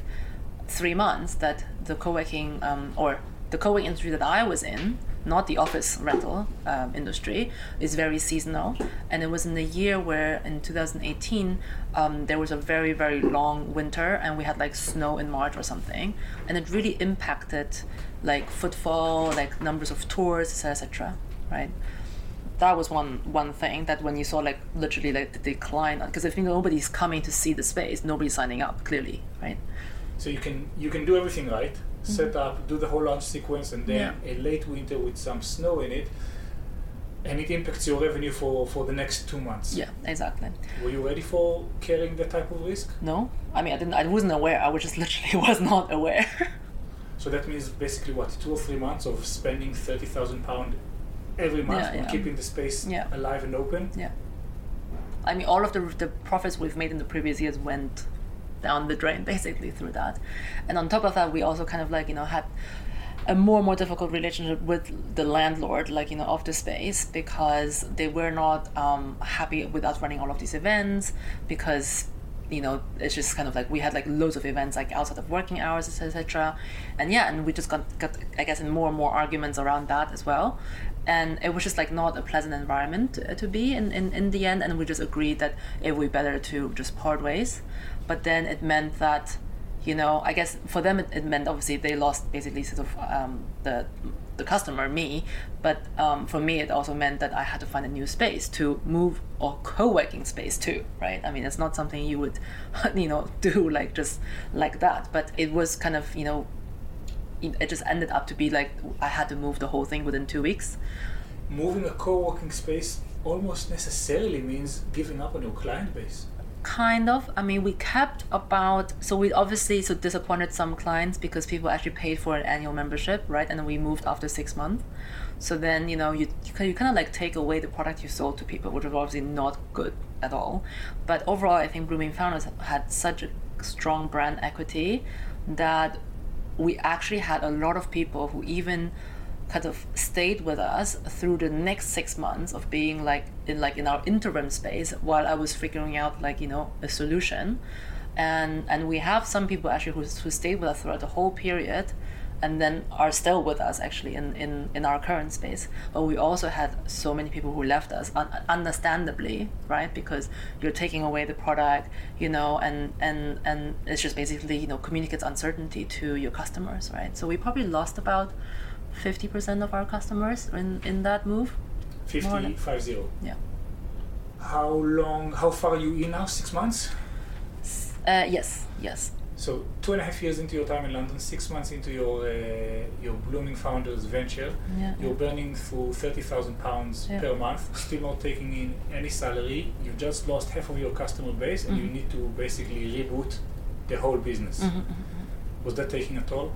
three months that the co-working um, or the co-working industry that I was in, not the office rental um, industry, is very seasonal. And it was in the year where in 2018 um, there was a very very long winter and we had like snow in March or something, and it really impacted like footfall, like numbers of tours, etc., etc. right? That was one one thing that when you saw like literally like the decline because if nobody's coming to see the space nobody's signing up clearly right? So you can you can do everything right, mm-hmm. set up, do the whole launch sequence, and then a late winter with some snow in it, and it impacts your revenue for for the next two months. yeah exactly. Were you ready for carrying that type of risk? no. I mean i didn't i wasn't aware. I was just literally was not aware. So that means basically what two or three months of spending thirty thousand pound every month Yeah, yeah. keeping the space Yeah. alive and open. yeah i mean all of the the profits we've made in the previous years went down the drain basically through that and on top of that we also kind of like you know had a more and more difficult relationship with the landlord like you know of the space because they were not um, happy with us running all of these events because you know it's just kind of like we had like loads of events like outside of working hours etc and yeah and we just got, got i guess in more and more arguments around that as well. And it was just like not a pleasant environment to, to be in, in in the end and we just agreed that it would be better to just part ways. But then it meant that you know i guess for them it, it meant obviously they lost basically sort of um, the the customer, me, but um, for me, it also meant that I had to find a new space to move or co-working space too, right? I mean, it's not something you would, you know, do like just like that, but it was kind of, you know, it just ended up to be like I had to move the whole thing within two weeks. Moving a co-working space almost necessarily means giving up on your client base. Kind of. I mean, we kept about so we obviously so disappointed some clients because people actually paid for an annual membership, right? And we moved after six months. So then you know you you kind of like take away the product you sold to people, which was obviously not good at all. But overall, I think Blooming Founders had such a strong brand equity that we actually had a lot of people who even kind of stayed with us through the next six months of being like in like in our interim space while I was figuring out like you know a solution. And and we have some people actually who, who stayed with us throughout the whole period and then are still with us actually in, in, in our current space. But we also had so many people who left us un- understandably right? Because you're taking away the product you know and and and it's just basically you know communicates uncertainty to your customers right? So we probably lost about 50% of our customers in, in that move. More or 50, less. 5 0. Yeah. How long, how far are you in now? Six months? Uh, yes, yes. So two and a half years into your time in London, six months into your uh, your blooming founders venture, Yeah, you're yeah. burning through thirty thousand pounds Yeah. per month, still not taking in any salary. You've just lost half of your customer base, and you Mhm. need to basically reboot the whole business. Mhm, mhm, mhm. Was that taking a toll?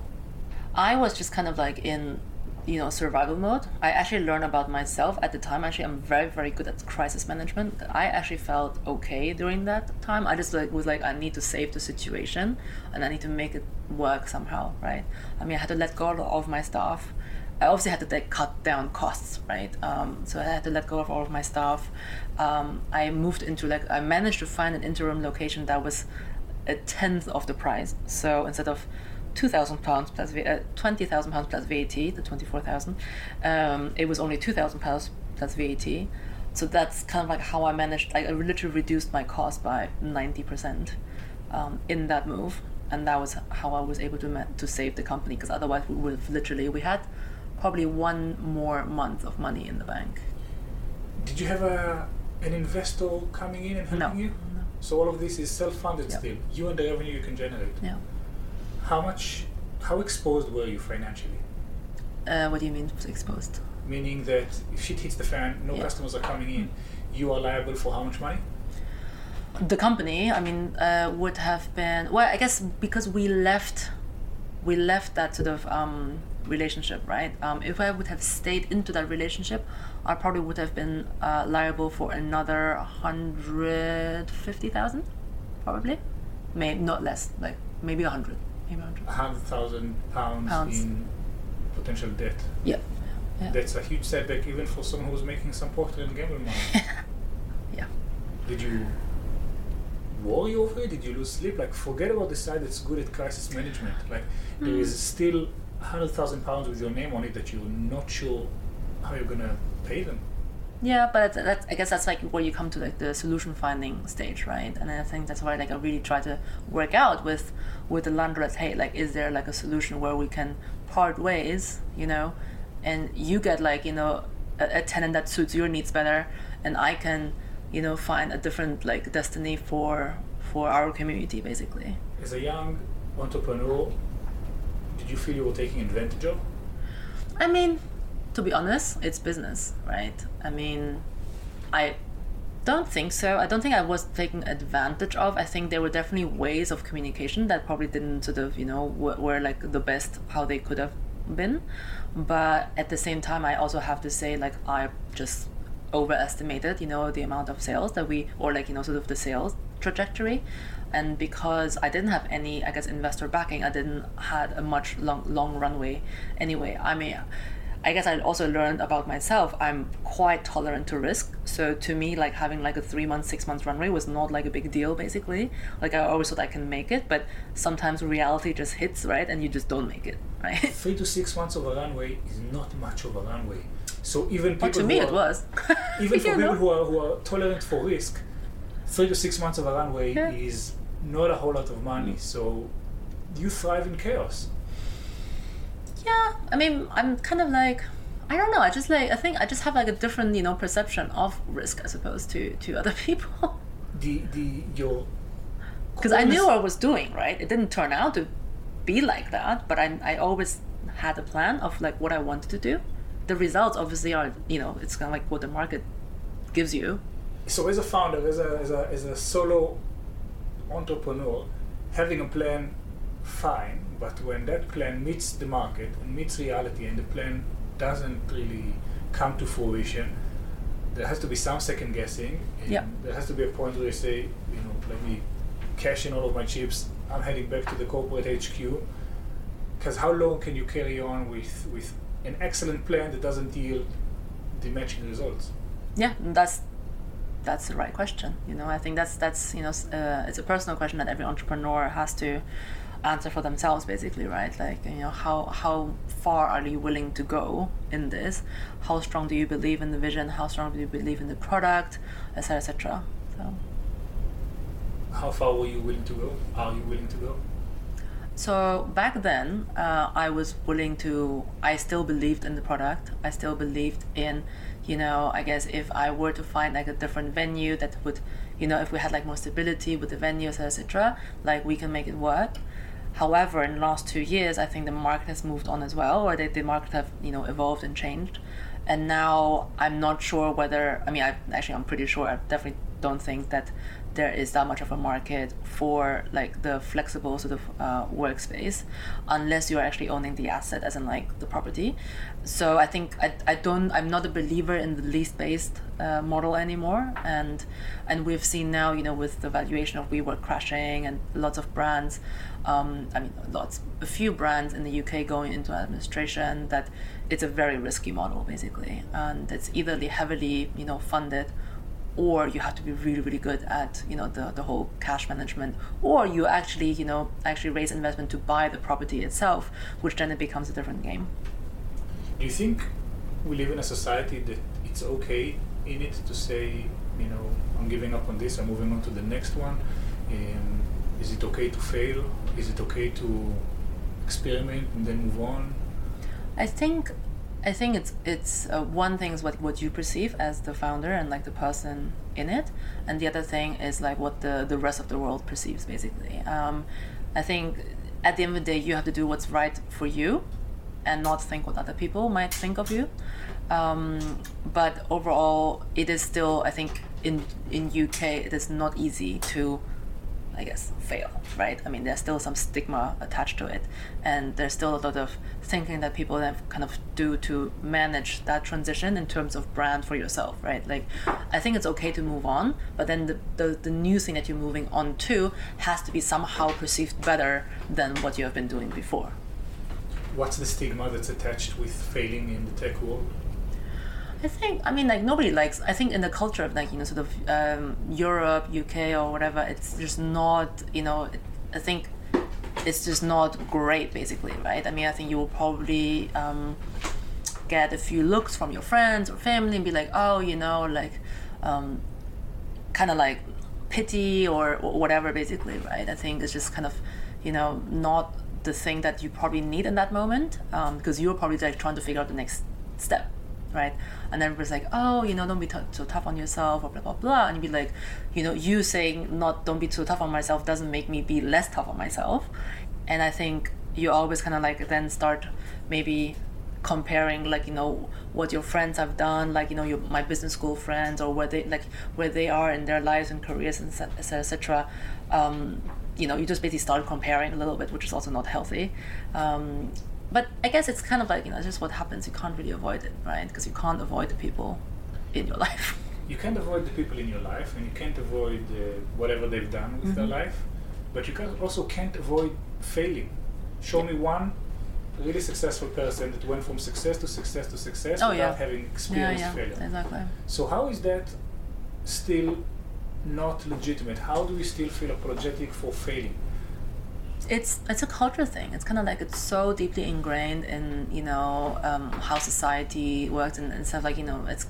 I was just kind of like in, you know, survival mode. I actually learned about myself at the time. Actually, I'm very, very good at crisis management. I actually felt okay during that time. I just like was like, I need to save the situation, and I need to make it work somehow, right? I mean, I had to let go of all of my staff. I obviously had to like cut down costs, right? Um, so I had to let go of all of my staff. Um, I moved into like I managed to find an interim location that was a tenth of the price. So instead of two thousand pounds plus V- uh, twenty thousand pounds plus VAT, the twenty four thousand, um, it was only two thousand pounds plus VAT. So that's kind of like how I managed. Like I literally reduced my cost by ninety percent um, in that move, and that was how I was able to ma- to save the company. Because otherwise, we would have literally we had probably one more month of money in the bank. Did you have a an investor coming in and helping No, you? So all of this is self-funded Yeah. still. You and the revenue you can generate. Yeah. How much? How exposed were you financially? Uh, what do you mean exposed? Meaning that if shit hits the fan, no Yeah. customers are coming in, you are liable for how much money? the company i mean uh, would have been well i guess because we left we left that sort of um, relationship right um, if i would have stayed into that relationship i probably would have been uh, liable for another 150000 probably maybe not less like maybe 100 maybe 100 A hundred thousand pounds, Pounds. in potential debt. yeah yeah That's a huge setback even for someone who's making some Procter and Gamble money. yeah Did you worry over it? Did you lose sleep? Like forget about the side that's good at crisis management. Like there Mm. is still a hundred thousand pounds with your name on it that you're not sure how you're gonna pay them. Yeah, but that's, that's, I guess that's like where you come to like the solution finding stage, right? And I think that's why like I really try to work out with with the landlords. Hey, like, is there like a solution where we can part ways, you know, and you get like you know a, a tenant that suits your needs better, and I can, you know, find a different like destiny for for our community, basically. As a young entrepreneur, did you feel you were taking advantage of? I mean, to be honest, it's business, right? I mean, I don't think so. I don't think I was taken advantage of. I think there were definitely ways of communication that probably didn't sort of, you know, were, were like the best how they could have been. But at the same time, I also have to say, like, I just overestimated, you know, the amount of sales that we, or like, you know, sort of the sales trajectory. And because I didn't have any, I guess, investor backing, I didn't had a much long, long runway anyway. I mean, I guess I also learned about myself. I'm quite tolerant to risk. So to me, like having like a three month, six month runway was not like a big deal. Basically, like I always thought I can make it, but sometimes reality just hits right, and you just don't make it, right? Three to six months of a runway is not much of a runway. So even people But to me, who it was. even for people know? who are who are tolerant for risk, three to six months of a runway Yeah. is not a whole lot of money. So you thrive in chaos. Yeah, I mean, I'm kind of like, I don't know. I just like, I think I just have like a different, you know, perception of risk as opposed to to other people. The the your Because I knew what I was doing, right? It didn't turn out to be like that, but I I always had a plan of like what I wanted to do. The results obviously are, you know, it's kind of like what the market gives you. so as a founder, as a as a as a solo entrepreneur, having a plan, fine. But when that plan meets the market and meets reality, and the plan doesn't really come to fruition, there has to be some second guessing. and. There has to be a point where you say, you know, let me cash in all of my chips. I'm heading back to the corporate HQ. Because how long can you carry on with with an excellent plan that doesn't yield the matching results? Yeah, that's that's the right question. You know, I think that's that's you know uh, it's a personal question that every entrepreneur has to answer for themselves, basically, right? Like you know, how how far are you willing to go in this? How strong do you believe in the vision? How strong do you believe in the product, etc., etc. So. How far were you willing to go? Are you willing to go? So back then, uh, I was willing to. I still believed in the product. I still believed in, you know, I guess if I were to find like a different venue that would, you know, if we had like more stability with the venues, etc., like we can make it work. However, in the last two years, I think the market has moved on as well, or the, the market have you know evolved and changed. And now I'm not sure whether. I mean, I actually I'm pretty sure. I definitely don't think that there is that much of a market for like the flexible sort of uh, workspace unless you're actually owning the asset as in like the property so i think i, I don't i'm not a believer in the lease based uh, model anymore and and we've seen now you know with the valuation of we WeWork crashing and lots of brands um, i mean lots a few brands in the uk going into administration that it's a very risky model basically and it's either heavily you know funded or you have to be really really good at you know the, the whole cash management or you actually you know actually raise investment to buy the property itself which then it becomes a different game Do you think we live in a society that it's okay in it to say, you know, I'm giving up on this, I'm moving on to the next one? Um, is it okay to fail? Is it okay to experiment and then move on? i think i think it's it's uh, one thing is what what you perceive as the founder and like the person in it and the other thing is like what the the rest of the world perceives basically um, i think at the end of the day you have to do what's right for you and not think what other people might think of you. Um, but overall, it is still, I think, in in UK, it is not easy to, I guess, fail. Right? I mean, there's still some stigma attached to it, and there's still a lot of thinking that people have kind of do to manage that transition in terms of brand for yourself. Right? Like, I think it's okay to move on, but then the the, the new thing that you're moving on to has to be somehow perceived better than what you have been doing before. What's the stigma that's attached with failing in the tech world? I think I mean like nobody likes. I think in the culture of like you know sort of um, Europe, UK or whatever, it's just not you know. I think it's just not great, basically, right? I mean, I think you will probably um, get a few looks from your friends or family and be like, oh, you know, like um, kind of like pity or, or whatever, basically, right? I think it's just kind of you know not the thing that you probably need in that moment because you're probably like trying to figure out the next step right? And everybody's like, oh, you know, don't be t- so tough on yourself, or blah blah blah. And you'd be like, you know, you saying not don't be too tough on myself doesn't make me be less tough on myself. And I think you always kind of like then start maybe comparing like you know what your friends have done like you know your my business school friends or where they like where they are in their lives and careers and etc um, you know you just basically start comparing a little bit which is also not healthy um, but I guess it's kind of like you know, just what happens. You can't really avoid it, right? Because you can't avoid the people in your life. You can't avoid the people in your life, and you can't avoid uh, whatever they've done with their Mhm. life, but you can also can't avoid failing. Show me one really successful person that went from success to success to success Oh, without yeah. having Yeah, experienced yeah, failure. exactly. So how is that still not legitimate? How do we still feel apologetic for failing? It's it's a culture thing. It's kind of like it's so deeply ingrained in you know um, how society works and, and stuff like you know it's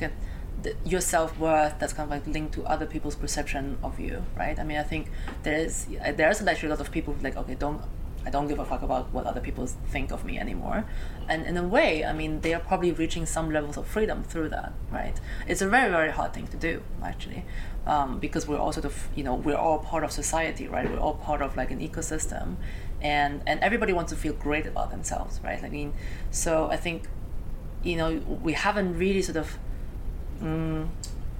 the, your self worth that's kind of like linked to other people's perception of you, right? I mean, I think there is there's actually a lot of people like okay, don't I don't give a fuck about what other people think of me anymore. And in a way, I mean, they are probably reaching some levels of freedom through that, right? It's a very, very hard thing to do, actually, um, because we're all sort of, you know, we're all part of society, right? We're all part of like an ecosystem, and and everybody wants to feel great about themselves, right? I mean, so I think, you know, we haven't really sort of, mm,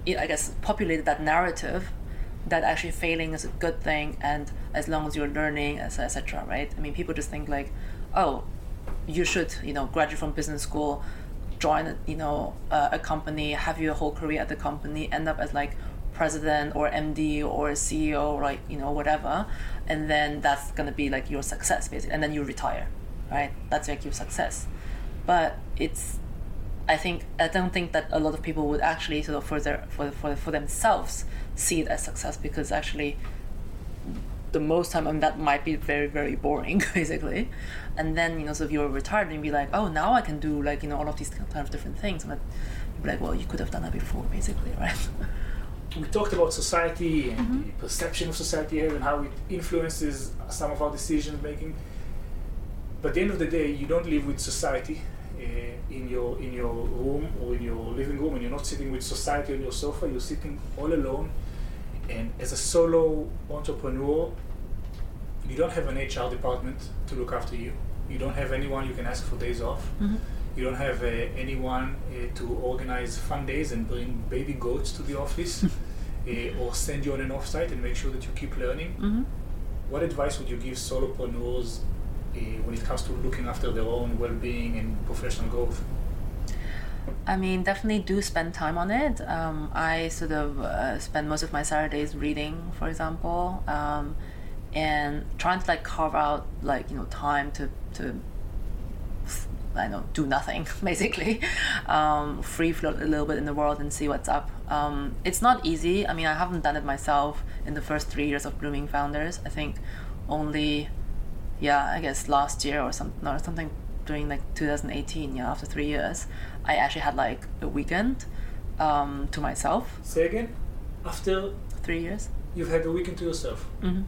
I guess, populated that narrative that actually failing is a good thing and as long as you're learning etc right? I mean people just think like oh you should you know graduate from business school join you know uh, a company have your whole career at the company end up as like president or md or ceo right you know whatever and then that's gonna be like your success basically and then you retire right? That's like your success. But it's I think I don't think that a lot of people would actually sort of for their for for, for themselves see it as success because actually the most time and that might be very very boring basically. And then you know so if you're retired and be like oh now I can do like you know all of these kind of different things. But you'd be like well you could have done that before basically right? We talked about society and Mm-hmm. the perception of society and how it influences some of our decision making. But at the end of the day you don't live with society uh, in your in your room or in your living room and you're not sitting with society on your sofa you're sitting all alone and as a solo entrepreneur you don't have an hr department to look after you you don't have anyone you can ask for days off Mhm. you don't have uh, anyone uh, to organize fun days and bring baby goats to the office uh, or send you on an offsite and make sure that you keep learning Mhm. what advice would you give solopreneurs uh, when it comes to looking after their own well-being and professional growth I mean, definitely do spend time on it. Um, I sort of uh, spend most of my Saturdays reading, for example, um, and trying to like carve out like you know time to to I know do nothing basically, um, free float a little bit in the world and see what's up. Um, it's not easy. I mean, I haven't done it myself in the first three years of Blooming Founders. I think only yeah, I guess last year or some no, something during like 2018. Yeah, after three years, I actually had like a weekend um, to myself. say again after Three years. you've had a weekend to yourself hmm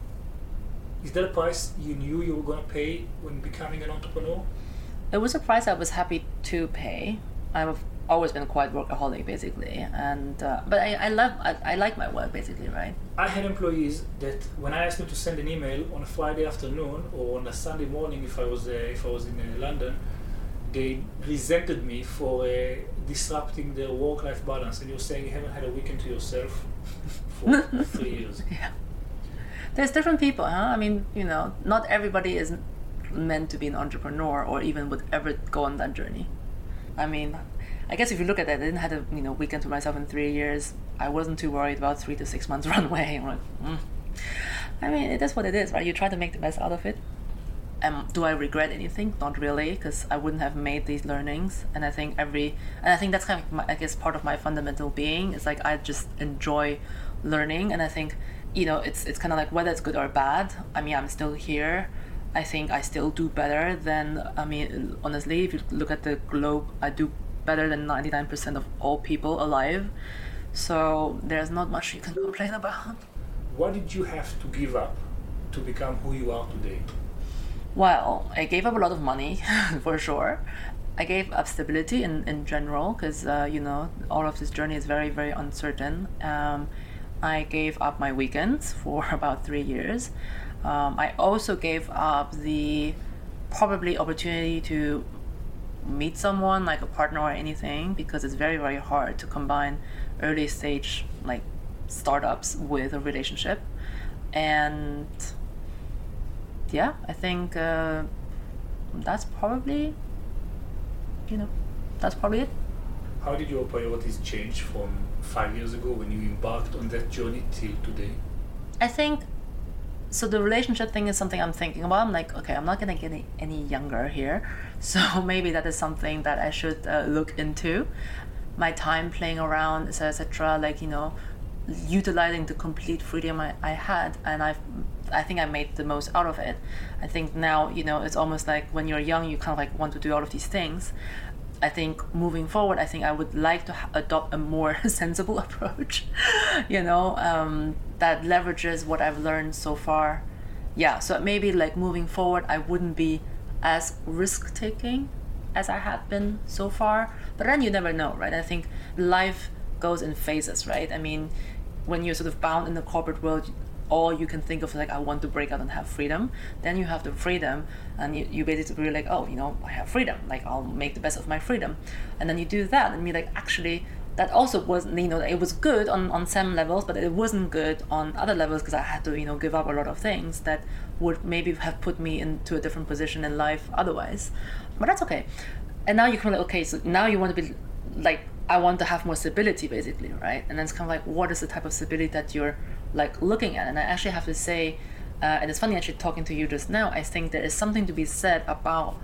is that a price you knew you were going to pay when becoming an entrepreneur It was a price I was happy to pay. I've always been quite workaholic, basically, and uh, but I, I love I, I like my work, basically, right? I had employees that when I asked them to send an email on a Friday afternoon or on a Sunday morning, if I was uh, if I was in uh, London, they resented me for uh, disrupting their work-life balance. And you're saying you haven't had a weekend to yourself for three years. Yeah. There's different people, huh? I mean, you know, not everybody is meant to be an entrepreneur or even would ever go on that journey. I mean, I guess if you look at that, I didn't have a you know weekend to myself in three years. I wasn't too worried about three to six months runway. Like, mm. I mean, it is what it is, right? You try to make the best out of it. Um, do I regret anything? Not really, because I wouldn't have made these learnings. And I think every, and I think that's kind of, my, I guess, part of my fundamental being. It's like I just enjoy learning, and I think, you know, it's it's kind of like whether it's good or bad. I mean, I'm still here. I think I still do better than. I mean, honestly, if you look at the globe, I do better than 99% of all people alive. So there's not much you can complain about. What did you have to give up to become who you are today? Well, I gave up a lot of money for sure. I gave up stability in, in general because, uh, you know, all of this journey is very, very uncertain. Um, I gave up my weekends for about three years. Um, I also gave up the probably opportunity to meet someone like a partner or anything because it's very, very hard to combine early stage like startups with a relationship. And yeah, I think uh, that's probably, you know, that's probably it. How did your priorities change from five years ago when you embarked on that journey till today? I think so. The relationship thing is something I'm thinking about. I'm like, okay, I'm not gonna get any, any younger here, so maybe that is something that I should uh, look into. My time playing around, etc., etc. like you know, utilizing the complete freedom I, I had, and I've I think I made the most out of it. I think now, you know, it's almost like when you're young, you kind of like want to do all of these things. I think moving forward, I think I would like to adopt a more sensible approach, you know, um, that leverages what I've learned so far yeah, so maybe like moving forward, I wouldn't be as risk taking as I had been so far. But then you never know, right? I think life goes in phases, right? I mean, when you're sort of bound in the corporate world, all you can think of like I want to break out and have freedom. Then you have the freedom, and you, you basically like, oh, you know, I have freedom. Like I'll make the best of my freedom, and then you do that, and you're like, actually, that also wasn't, you know, it was good on on some levels, but it wasn't good on other levels because I had to, you know, give up a lot of things that would maybe have put me into a different position in life otherwise. But that's okay. And now kind of like, okay, so now you want to be like I want to have more stability basically, right? And then it's kind of like what is the type of stability that you're like looking at? And I actually have to say, uh, and it's funny actually talking to you just now. I think there is something to be said about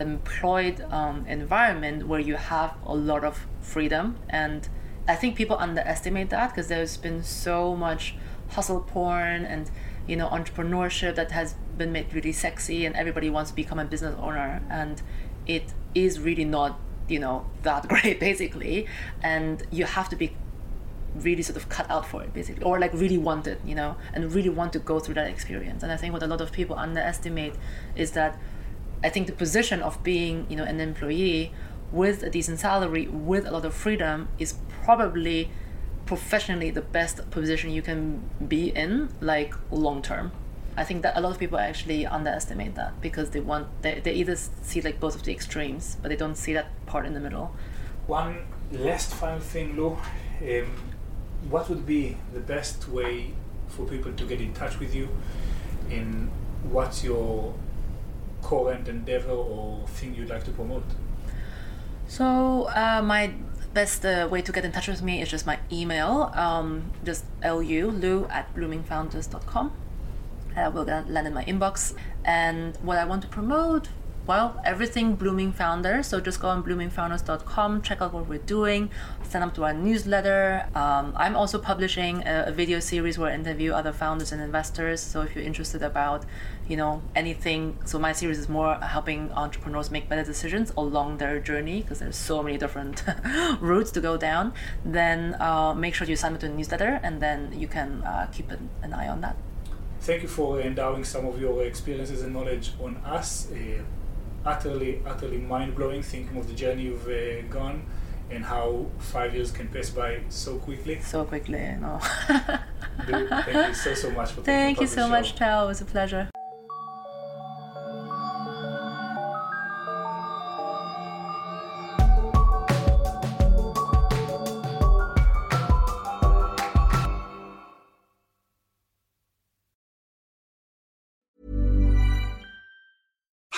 employed um, environment where you have a lot of freedom, and I think people underestimate that because there's been so much hustle porn and you know entrepreneurship that has been made really sexy, and everybody wants to become a business owner, and it is really not you know that great basically. And you have to be really sort of cut out for it basically or like really want it you know and really want to go through that experience. And i think what a lot of people underestimate is that i think the position of being you know an employee with a decent salary with a lot of freedom is probably professionally the best position you can be in like long term I think that a lot of people actually underestimate that because they want they, they either see like both of the extremes, but they don't see that part in the middle. One last final thing, Lu. Um, what would be the best way for people to get in touch with you? In what's your current endeavor or thing you'd like to promote? So uh, my best uh, way to get in touch with me is just my email, um, just lu lu at bloomingfounders.com uh, will land in my inbox. And what I want to promote, well, everything Blooming Founders. So just go on bloomingfounders.com, check out what we're doing, sign up to our newsletter. Um, I'm also publishing a, a, video series where I interview other founders and investors. So if you're interested about, you know, anything, so my series is more helping entrepreneurs make better decisions along their journey because there's so many different routes to go down. Then uh, make sure you sign up to the newsletter, and then you can uh, keep an, an eye on that thank you for endowing some of your experiences and knowledge on us. Uh, utterly, utterly mind blowing thinking of the journey you've uh, gone and how five years can pass by so quickly. So quickly, know. thank you so, so much for Thank you so show. much, Tal. It was a pleasure.